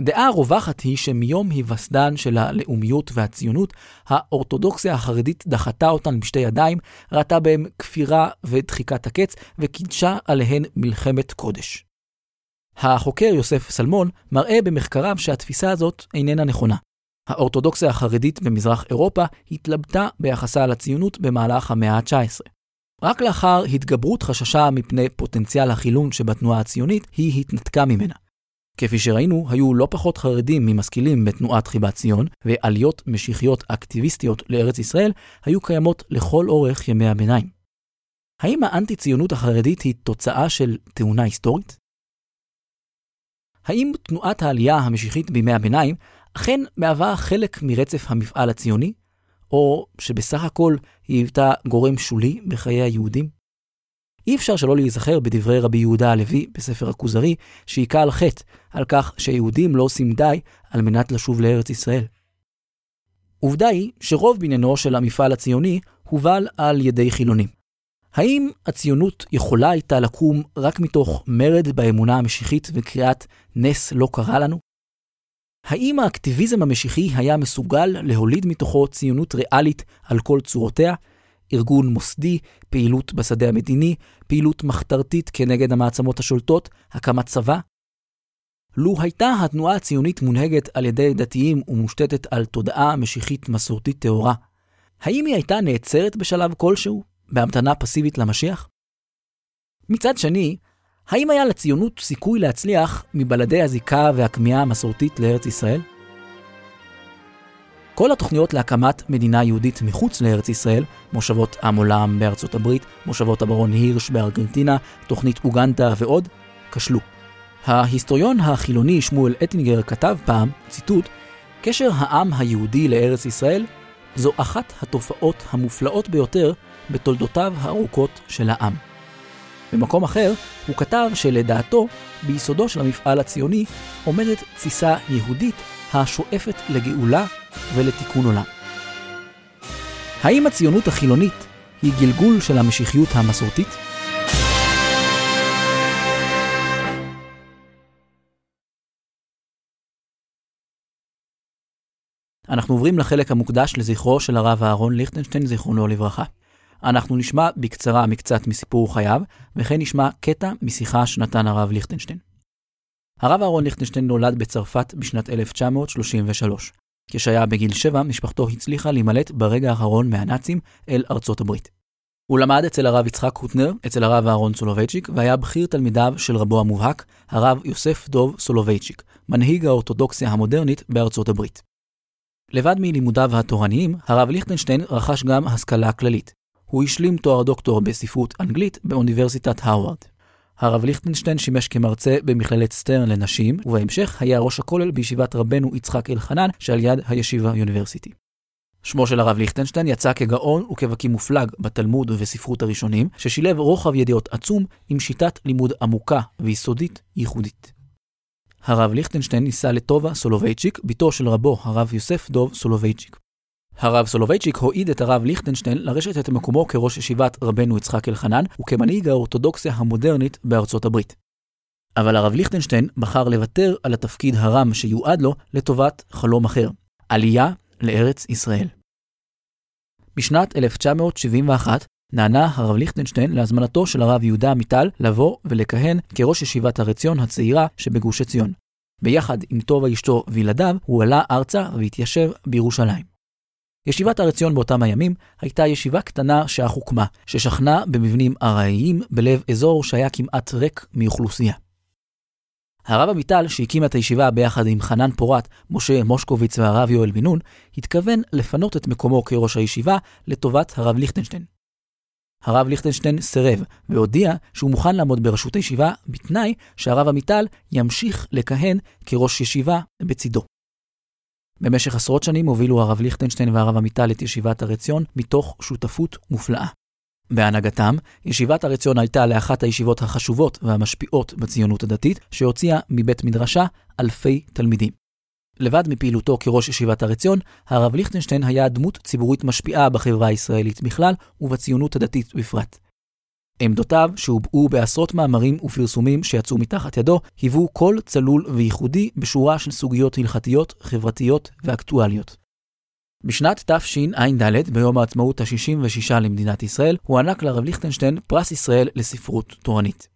דעה רווחת היא שמיום היווסדן של הלאומיות והציונות, האורתודוקסיה החרדית דחתה אותן בשתי ידיים, ראתה בהם כפירה ודחיקת הקץ, וקידשה עליהן מלחמת קודש. החוקר יוסף סלמון מראה במחקריו שהתפיסה הזאת איננה נכונה. האורתודוקסיה החרדית במזרח אירופה התלבטה ביחסה לציונות במהלך המאה ה-19. רק לאחר התגברות חששה מפני פוטנציאל החילון שבתנועה הציונית, היא התנתקה ממנה. כפי שראינו, היו לא פחות חרדים ממשכילים בתנועת חיבת ציון, ועליות משיחיות אקטיביסטיות לארץ ישראל היו קיימות לכל אורך ימי הביניים. האם האנטי-ציונות החרדית היא תוצאה של תאונה היסטורית? האם תנועת העלייה המשיחית בימי הביניים אכן מהווה חלק מרצף המפעל הציוני, או שבסך הכל היא היוותה גורם שולי בחיי היהודים? אי אפשר שלא להיזכר בדברי רבי יהודה הלוי בספר הכוזרי, שהיכה על חטא על כך שהיהודים לא עושים די על מנת לשוב לארץ ישראל. עובדה היא שרוב בניינו של המפעל הציוני הובל על ידי חילונים. האם הציונות יכולה הייתה לקום רק מתוך מרד באמונה המשיחית וקריאת נס לא קרה לנו? האם האקטיביזם המשיחי היה מסוגל להוליד מתוכו ציונות ריאלית על כל צורותיה? ארגון מוסדי, פעילות בשדה המדיני, פעילות מחתרתית כנגד המעצמות השולטות, הקמת צבא? לו הייתה התנועה הציונית מונהגת על ידי דתיים ומושתתת על תודעה משיחית מסורתית טהורה, האם היא הייתה נעצרת בשלב כלשהו? בהמתנה פסיבית למשיח? מצד שני, האם היה לציונות סיכוי להצליח מבלדי הזיקה והכמיהה המסורתית לארץ ישראל? כל התוכניות להקמת מדינה יהודית מחוץ לארץ ישראל, מושבות עם עולם בארצות הברית, מושבות הברון הירש בארגנטינה, תוכנית אוגנדה ועוד, כשלו. ההיסטוריון החילוני שמואל אטינגר כתב פעם, ציטוט, קשר העם היהודי לארץ ישראל זו אחת התופעות המופלאות ביותר בתולדותיו הארוכות של העם. במקום אחר, הוא כתב שלדעתו, ביסודו של המפעל הציוני עומדת תסיסה יהודית השואפת לגאולה ולתיקון עולם. האם הציונות החילונית היא גלגול של המשיחיות המסורתית? אנחנו עוברים לחלק המוקדש לזכרו של הרב אהרון ליכטנשטיין, זיכרונו לברכה. אנחנו נשמע בקצרה מקצת מסיפור חייו, וכן נשמע קטע משיחה שנתן הרב ליכטנשטיין. הרב אהרון ליכטנשטיין נולד בצרפת בשנת 1933. כשהיה בגיל שבע, משפחתו הצליחה להימלט ברגע האחרון מהנאצים אל ארצות הברית. הוא למד אצל הרב יצחק הוטנר, אצל הרב אהרון סולובייצ'יק, והיה בכיר תלמידיו של רבו המובהק, הרב יוסף דוב סולובייצ'יק, מנהיג האורתודוקסיה המודרנית בארצות הברית. לבד מלימודיו התורניים, הרב ליכטנשטיין רכש גם השכלה כללית. הוא השלים תואר דוקטור בספרות אנגלית באוניברסיטת הרווארד. הרב ליכטנשטיין שימש כמרצה במכללת סטרן לנשים, ובהמשך היה ראש הכולל בישיבת רבנו יצחק אלחנן שעל יד הישיבה יוניברסיטי. שמו של הרב ליכטנשטיין יצא כגאון וכבקי מופלג בתלמוד ובספרות הראשונים, ששילב רוחב ידיעות עצום עם שיטת לימוד עמוקה ויסודית ייחודית. הרב ליכטנשטיין נישא לטובה סולובייצ'יק, בתו של רבו, הרב יוסף דוב סולובייצ'יק. הרב סולובייצ'יק הועיד את הרב ליכטנשטיין לרשת את מקומו כראש ישיבת רבנו יצחק אלחנן וכמנהיג האורתודוקסיה המודרנית בארצות הברית. אבל הרב ליכטנשטיין בחר לוותר על התפקיד הרם שיועד לו לטובת חלום אחר, עלייה לארץ ישראל. בשנת 1971 נענה הרב ליכטנשטיין להזמנתו של הרב יהודה עמיטל לבוא ולכהן כראש ישיבת הר עציון הצעירה שבגוש עציון. ביחד עם טובה אשתו וילדיו, הוא עלה ארצה והתיישב בירושלים. ישיבת הר עציון באותם הימים הייתה ישיבה קטנה שאך הוקמה, ששכנה במבנים ארעיים בלב אזור שהיה כמעט ריק מאוכלוסייה. הרב עמיטל, שהקים את הישיבה ביחד עם חנן פורת, משה מושקוביץ והרב יואל בן נון, התכוון לפנות את מקומו כראש הישיבה לטובת הרב ליכטנשטיין. הרב ליכטנשטיין סירב, והודיע שהוא מוכן לעמוד בראשות הישיבה, בתנאי שהרב עמיטל ימשיך לכהן כראש ישיבה בצידו. במשך עשרות שנים הובילו הרב ליכטנשטיין והרב עמיטל את ישיבת הר עציון מתוך שותפות מופלאה. בהנהגתם, ישיבת הר עציון הייתה לאחת הישיבות החשובות והמשפיעות בציונות הדתית, שהוציאה מבית מדרשה אלפי תלמידים. לבד מפעילותו כראש ישיבת הר עציון, הרב ליכטנשטיין היה דמות ציבורית משפיעה בחברה הישראלית בכלל ובציונות הדתית בפרט. עמדותיו, שהובעו בעשרות מאמרים ופרסומים שיצאו מתחת ידו, היוו קול צלול וייחודי בשורה של סוגיות הלכתיות, חברתיות ואקטואליות. בשנת תשע"ד, ביום העצמאות ה-66 למדינת ישראל, הוענק לרב ליכטנשטיין פרס ישראל לספרות תורנית.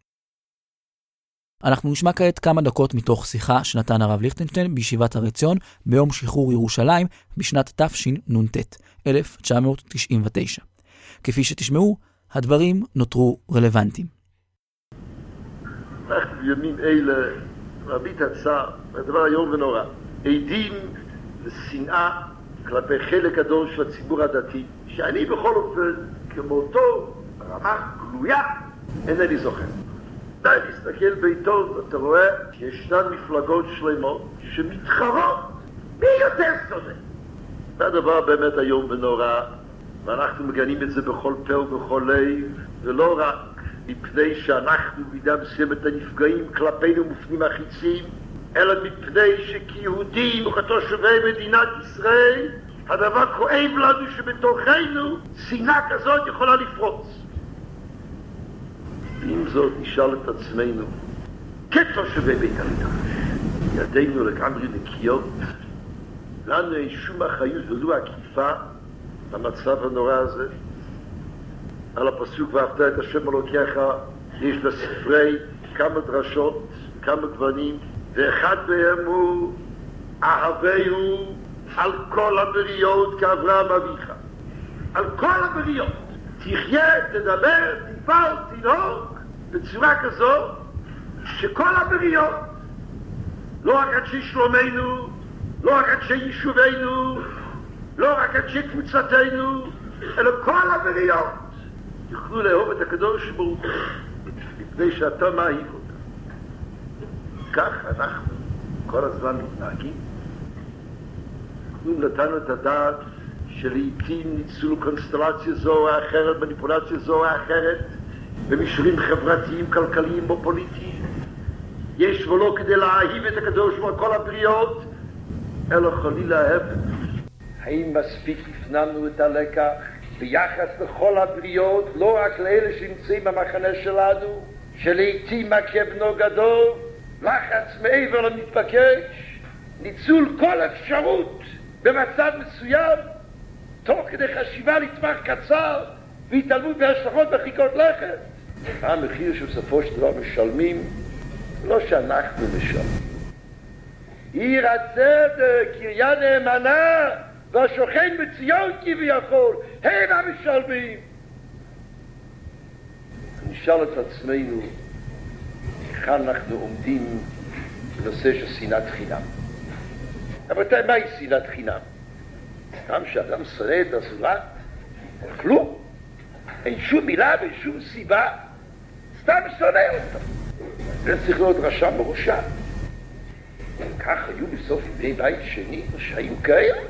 אנחנו נשמע כעת כמה דקות מתוך שיחה שנתן הרב ליכטנשטיין בישיבת הר עציון ביום שחרור ירושלים בשנת תשנ"ט, 1999. כפי שתשמעו, הדברים נותרו רלוונטיים. אנחנו בימים אלה, מרבית הצער, הדבר איום ונורא, עדים לשנאה כלפי חלק גדול של הציבור הדתי, שאני בכל אופן, כמותו, רמה גלויה, אינני זוכר. די להסתכל בעיתון, אתה רואה שישנן מפלגות שלמות שמתחרות מי יותר צודק. זה הדבר באמת איום ונורא, ואנחנו מגנים את זה בכל פה ובכל לב, ולא רק מפני שאנחנו בידה מסוימת הנפגעים כלפינו מופנים החיצים, אלא מפני שכיהודים וכתושבי מדינת ישראל, הדבר כואב לנו שבתוכנו שנאה כזאת יכולה לפרוץ. ועם זאת נשאל את עצמנו, כתושבי בית המדרש, ידינו לגמרי נקיות, לנו אין שום אחריות ולו עקיפה במצב הנורא הזה. על הפסוק ואהבת את השם אלוקיך יש בספרי כמה דרשות, כמה גוונים, ואחד מהם הוא אהבהו על כל הבריות כאברהם אביך. על כל הבריות. תחיה, תדבר, תפעל, תנהוג בצורה כזו שכל הבריות, לא רק אנשי שלומנו, לא רק אנשי יישובינו, לא רק אנשי קבוצתנו, אלא כל הבריות יוכלו לאהוב את הקדוש ברוך הוא מפני שאתה מעיב אותם. כך אנחנו כל הזמן מתנהגים. אנחנו נתנו את הדעת שלעיתים ניצול קונסטלציה זו או אחרת, מניפולציה זו או אחרת, במישורים חברתיים, כלכליים או פוליטיים, יש ולא כדי להאהיב את הקדוש ברוך כל הבריות, אלא חלילה ההפך. האם מספיק הפנמנו את הלקח ביחס לכל הבריות, לא רק לאלה שנמצאים במחנה שלנו, שלעיתים מכה בנו גדול, לחץ מעבר למתבקש, ניצול כל אפשרות במצב מסוים, תוך כדי חשיבה לטווח קצר והתעלמות מהשלכות מרחיקות לכת. מה המחיר שבסופו של דבר משלמים? לא שאנחנו משלמים. עיר הצדק, קריה נאמנה, והשוכן בציון כביכול, הם המשלמים. נשאל את עצמנו, היכן אנחנו עומדים בנושא של שנאת חינם. רבותיי, מהי שנאת חינם? גם שאדם שונא את הזולת, כלום. אין שום מילה ואין שום סיבה, סתם שונא אותו. זה צריך להיות רשם בראשה. כך היו בסוף ימי בית שני, שהיו כאלה.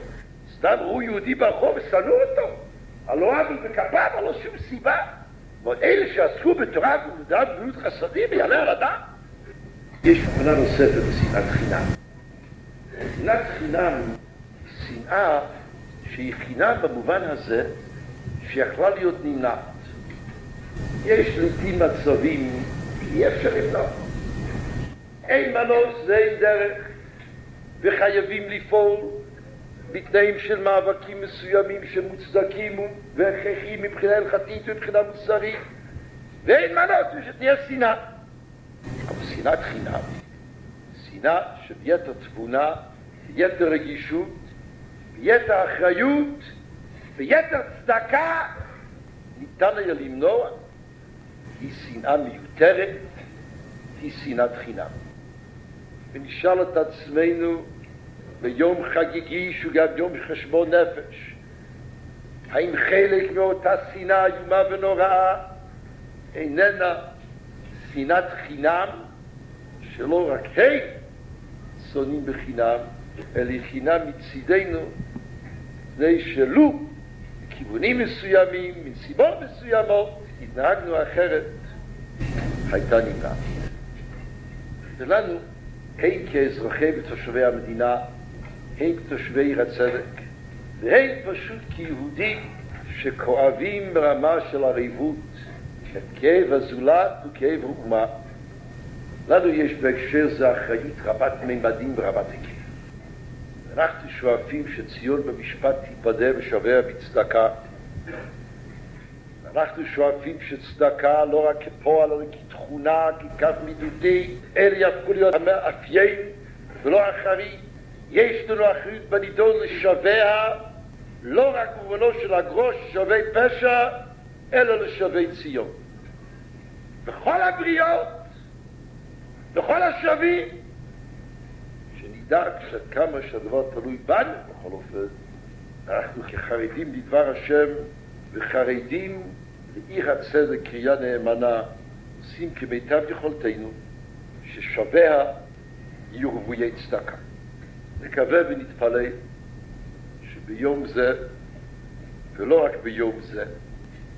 סתם ראו יהודי ברחוב ושנאו אותו. על לא עוול בכפיו, על לא שום סיבה. ועוד אלה שעסקו בתורה ובדעת בריאות חסדים, יעלה על הדעת. יש הבחנה נוספת בשנאת חינם. שנאת חינם היא שנאה שהיא חינם במובן הזה שיכולה להיות נמנעת. יש לעיתים מצבים שאי אפשר למנוע. אין מנוס ואין דרך, וחייבים לפעול בתנאים של מאבקים מסוימים שמוצדקים והכרחיים מבחינה הלכתית ומבחינה מוסרית, ואין מנוס ושתהיה שנאה. אבל שנאת חינם, שנאה שביתר תבונה, ביתר רגישות, ביתר אחריות, ביתר צדקה, ניתן היה למנוע, היא שנאה מיותרת, היא שנאת חינם. ונשאל את עצמנו ביום חגיגי שהוא גם יום חשבון נפש, האם חלק מאותה שנאה איומה ונוראה איננה שנאת חינם, שלא רק הם שונאים בחינם, אלא חינם מצידנו, מפני שלו בכיוונים מסוימים, מנסיבות מסוימות, התנהגנו אחרת, הייתה נמנעת. ולנו, הן כאזרחי ותושבי המדינה, הן כתושבי עיר הצדק, והן פשוט כיהודים שכואבים ברמה של עריבות את כאב הזולת וכאב האומה. לנו יש בהקשר זה אחריות רבת ממדים ורבת היקף. אנחנו שואפים שציון במשפט תיפדה ושווה בצדקה. אנחנו שואפים שצדקה לא רק כפועל אלא כתכונה, כקו מידודי, אלה יהפכו להיות המאפיין ולא אחרי. יש לנו אחריות בנידון לשוויה לא רק במובנו של הגרוש שווה פשע, אלא לשווה ציון. בכל הבריות, בכל השווים, שנדאג שעד כמה שהדבר תלוי בנו, בכל אופן, אנחנו כחרדים לדבר השם וחרדים לעיר הצדק קריאה נאמנה, עושים כמיטב יכולתנו ששוויה יהיו רבויי צדקה. נקווה ונתפלל שביום זה, ולא רק ביום זה,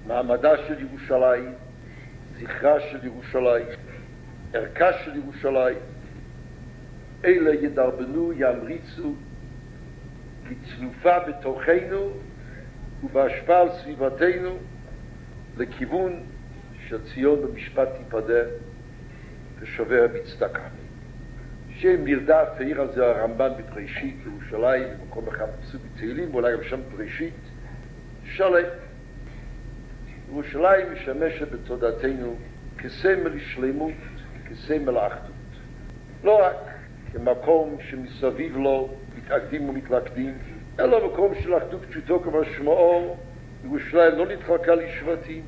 מעמדה של ירושלים, זכרה של ירושלים, ערכה של ירושלים, אלה ידרבנו, ימריצו לצנופה בתוכנו ובהשפעה על סביבתנו לכיוון שציון במשפט תיפדה ושווה בצדקה. שם נרדף, העיר על זה הרמב"ן בפרישית, ירושלים, במקום אחד פסוק בתהילים, ואולי גם שם פרישית, שלם. ירושלים משמשת בתודעתנו כסמל לשלמות, כסמל האחדות. לא רק כמקום שמסביב לו מתאגדים ומתלכדים, אלא מקום של אחדות פשוטו כמשמעו, ירושלים לא נתחלקה לשבטים.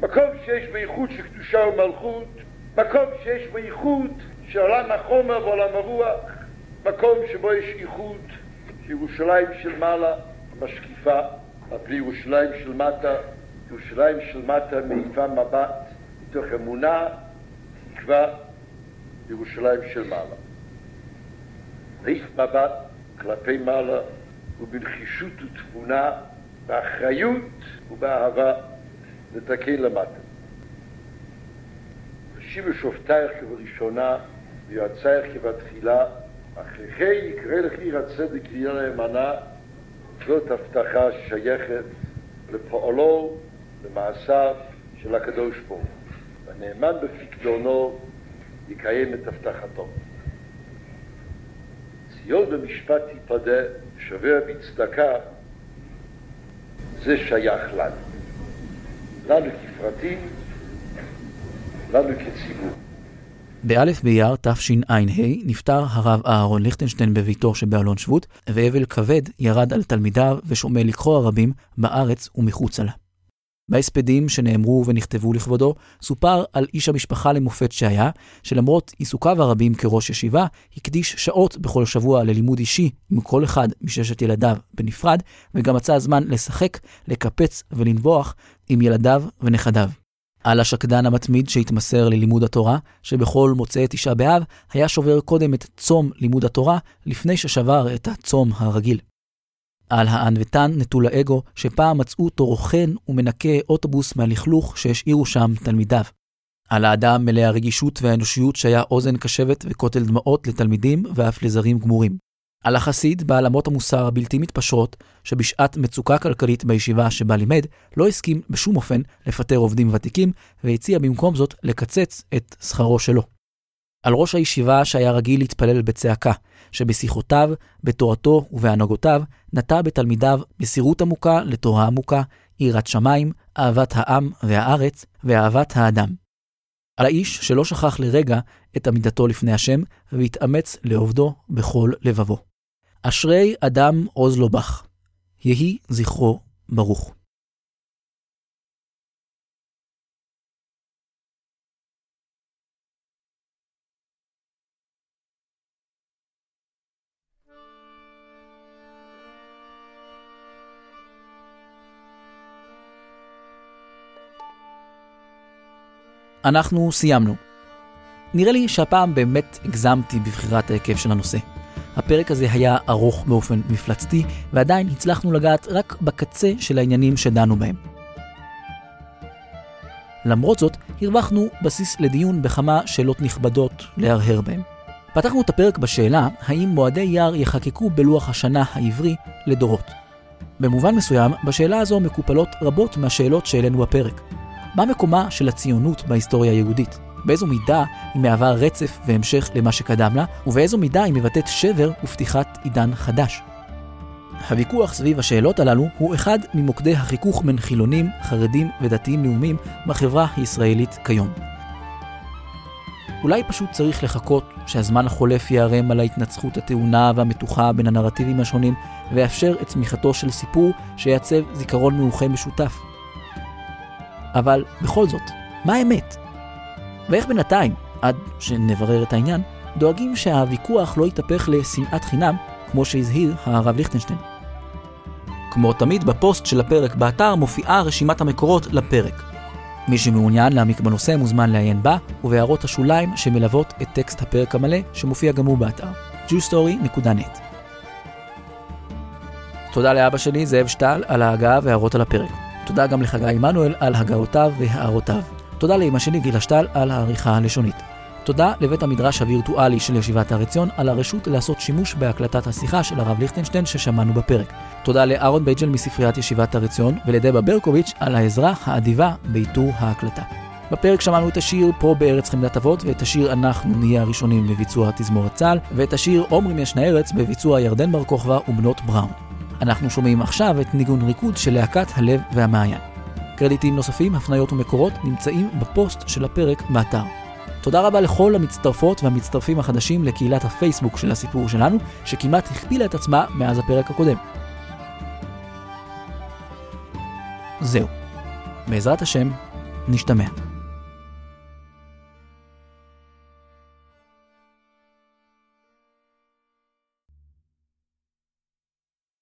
מקום שיש בו ייחוד של קדושה ומלכות, מקום שיש בו ייחוד של עולם החומר ועולם הרוח, מקום שבו יש ייחוד ירושלים של מעלה משקיפה, פני ירושלים של מטה, ירושלים של מטה מעיפה מבט מתוך אמונה, תקווה, ירושלים של מעלה. מעיף מבט כלפי מעלה ובנחישות ותבונה, באחריות ובאהבה לתקן למטה. השיבו שופטייך כבראשונה ויועצייך כבתחילה, אחרי יקרא לך עיר הצדק קריאה נאמנה, זאת הבטחה שייכת לפועלו, למעשיו של הקדוש ברוך הוא. הנאמן בפקדונו יקיים את הבטחתו. ציון במשפט תיפדה, שווה בצדקה, זה שייך לנו. לנו כפרטים, לנו כציבור. באלף באייר תשע"ה נפטר הרב אהרון ליכטנשטיין בביתו שבאלון שבות, ואבל כבד ירד על תלמידיו ושומע לקחו הרבים בארץ ומחוצה לה. בהספדים שנאמרו ונכתבו לכבודו, סופר על איש המשפחה למופת שהיה, שלמרות עיסוקיו הרבים כראש ישיבה, הקדיש שעות בכל שבוע ללימוד אישי עם כל אחד מששת ילדיו בנפרד, וגם מצא זמן לשחק, לקפץ ולנבוח עם ילדיו ונכדיו. על השקדן המתמיד שהתמסר ללימוד התורה, שבכל מוצאי תשעה באב היה שובר קודם את צום לימוד התורה, לפני ששבר את הצום הרגיל. על הענוותן נטול האגו, שפעם מצאו רוכן ומנקה אוטובוס מהלכלוך שהשאירו שם תלמידיו. על האדם מלא הרגישות והאנושיות שהיה אוזן קשבת וכותל דמעות לתלמידים ואף לזרים גמורים. על החסיד בעל אמות המוסר הבלתי מתפשרות, שבשעת מצוקה כלכלית בישיבה שבה לימד, לא הסכים בשום אופן לפטר עובדים ותיקים, והציע במקום זאת לקצץ את שכרו שלו. על ראש הישיבה שהיה רגיל להתפלל בצעקה, שבשיחותיו, בתורתו ובהנהגותיו, נטע בתלמידיו מסירות עמוקה לתורה עמוקה, יראת שמיים, אהבת העם והארץ ואהבת האדם. על האיש שלא שכח לרגע את עמידתו לפני השם, והתאמץ לעובדו בכל לבבו. אשרי אדם עוז לו בך, יהי זכרו ברוך. אנחנו סיימנו. נראה לי שהפעם באמת הגזמתי בבחירת ההיקף של הנושא. הפרק הזה היה ארוך באופן מפלצתי, ועדיין הצלחנו לגעת רק בקצה של העניינים שדנו בהם. למרות זאת, הרווחנו בסיס לדיון בכמה שאלות נכבדות להרהר בהם. פתחנו את הפרק בשאלה האם מועדי יער יחקקו בלוח השנה העברי לדורות. במובן מסוים, בשאלה הזו מקופלות רבות מהשאלות שהעלינו בפרק. מה מקומה של הציונות בהיסטוריה היהודית? באיזו מידה היא מהווה רצף והמשך למה שקדם לה, ובאיזו מידה היא מבטאת שבר ופתיחת עידן חדש. הוויכוח סביב השאלות הללו הוא אחד ממוקדי החיכוך בין חילונים, חרדים ודתיים לאומיים בחברה הישראלית כיום. אולי פשוט צריך לחכות שהזמן החולף יערם על ההתנצחות הטעונה והמתוחה בין הנרטיבים השונים ויאפשר את צמיחתו של סיפור שייצב זיכרון מאוחה משותף. אבל בכל זאת, מה האמת? ואיך בינתיים, עד שנברר את העניין, דואגים שהוויכוח לא יתהפך לשנאת חינם, כמו שהזהיר הרב ליכטנשטיין. כמו תמיד, בפוסט של הפרק באתר מופיעה רשימת המקורות לפרק. מי שמעוניין להעמיק בנושא מוזמן לעיין בה, ובהערות השוליים שמלוות את טקסט הפרק המלא, שמופיע גם הוא באתר. jewstory.net תודה לאבא שלי, זאב שטל, על ההגעה והערות על הפרק. תודה גם לחגי עמנואל על הגעותיו והערותיו. תודה לאמא שלי גילה שטל על העריכה הלשונית. תודה לבית המדרש הווירטואלי של ישיבת הר עציון על הרשות לעשות שימוש בהקלטת השיחה של הרב ליכטנשטיין ששמענו בפרק. תודה לאהרון בייג'ל מספריית ישיבת הר עציון ולדבה ברקוביץ' על העזרה האדיבה באיתור ההקלטה. בפרק שמענו את השיר פה בארץ חמדת אבות ואת השיר אנחנו נהיה הראשונים בביצוע תזמורת צה"ל ואת השיר אומרים ישנה ארץ בביצוע ירדן בר כוכבא ובנות בראון. אנחנו שומעים עכשיו את ניגון ריקוד של להקת הלב והמעיין. קרדיטים נוספים, הפניות ומקורות נמצאים בפוסט של הפרק באתר. תודה רבה לכל המצטרפות והמצטרפים החדשים לקהילת הפייסבוק של הסיפור שלנו, שכמעט הכפילה את עצמה מאז הפרק הקודם. זהו. בעזרת השם, נשתמע.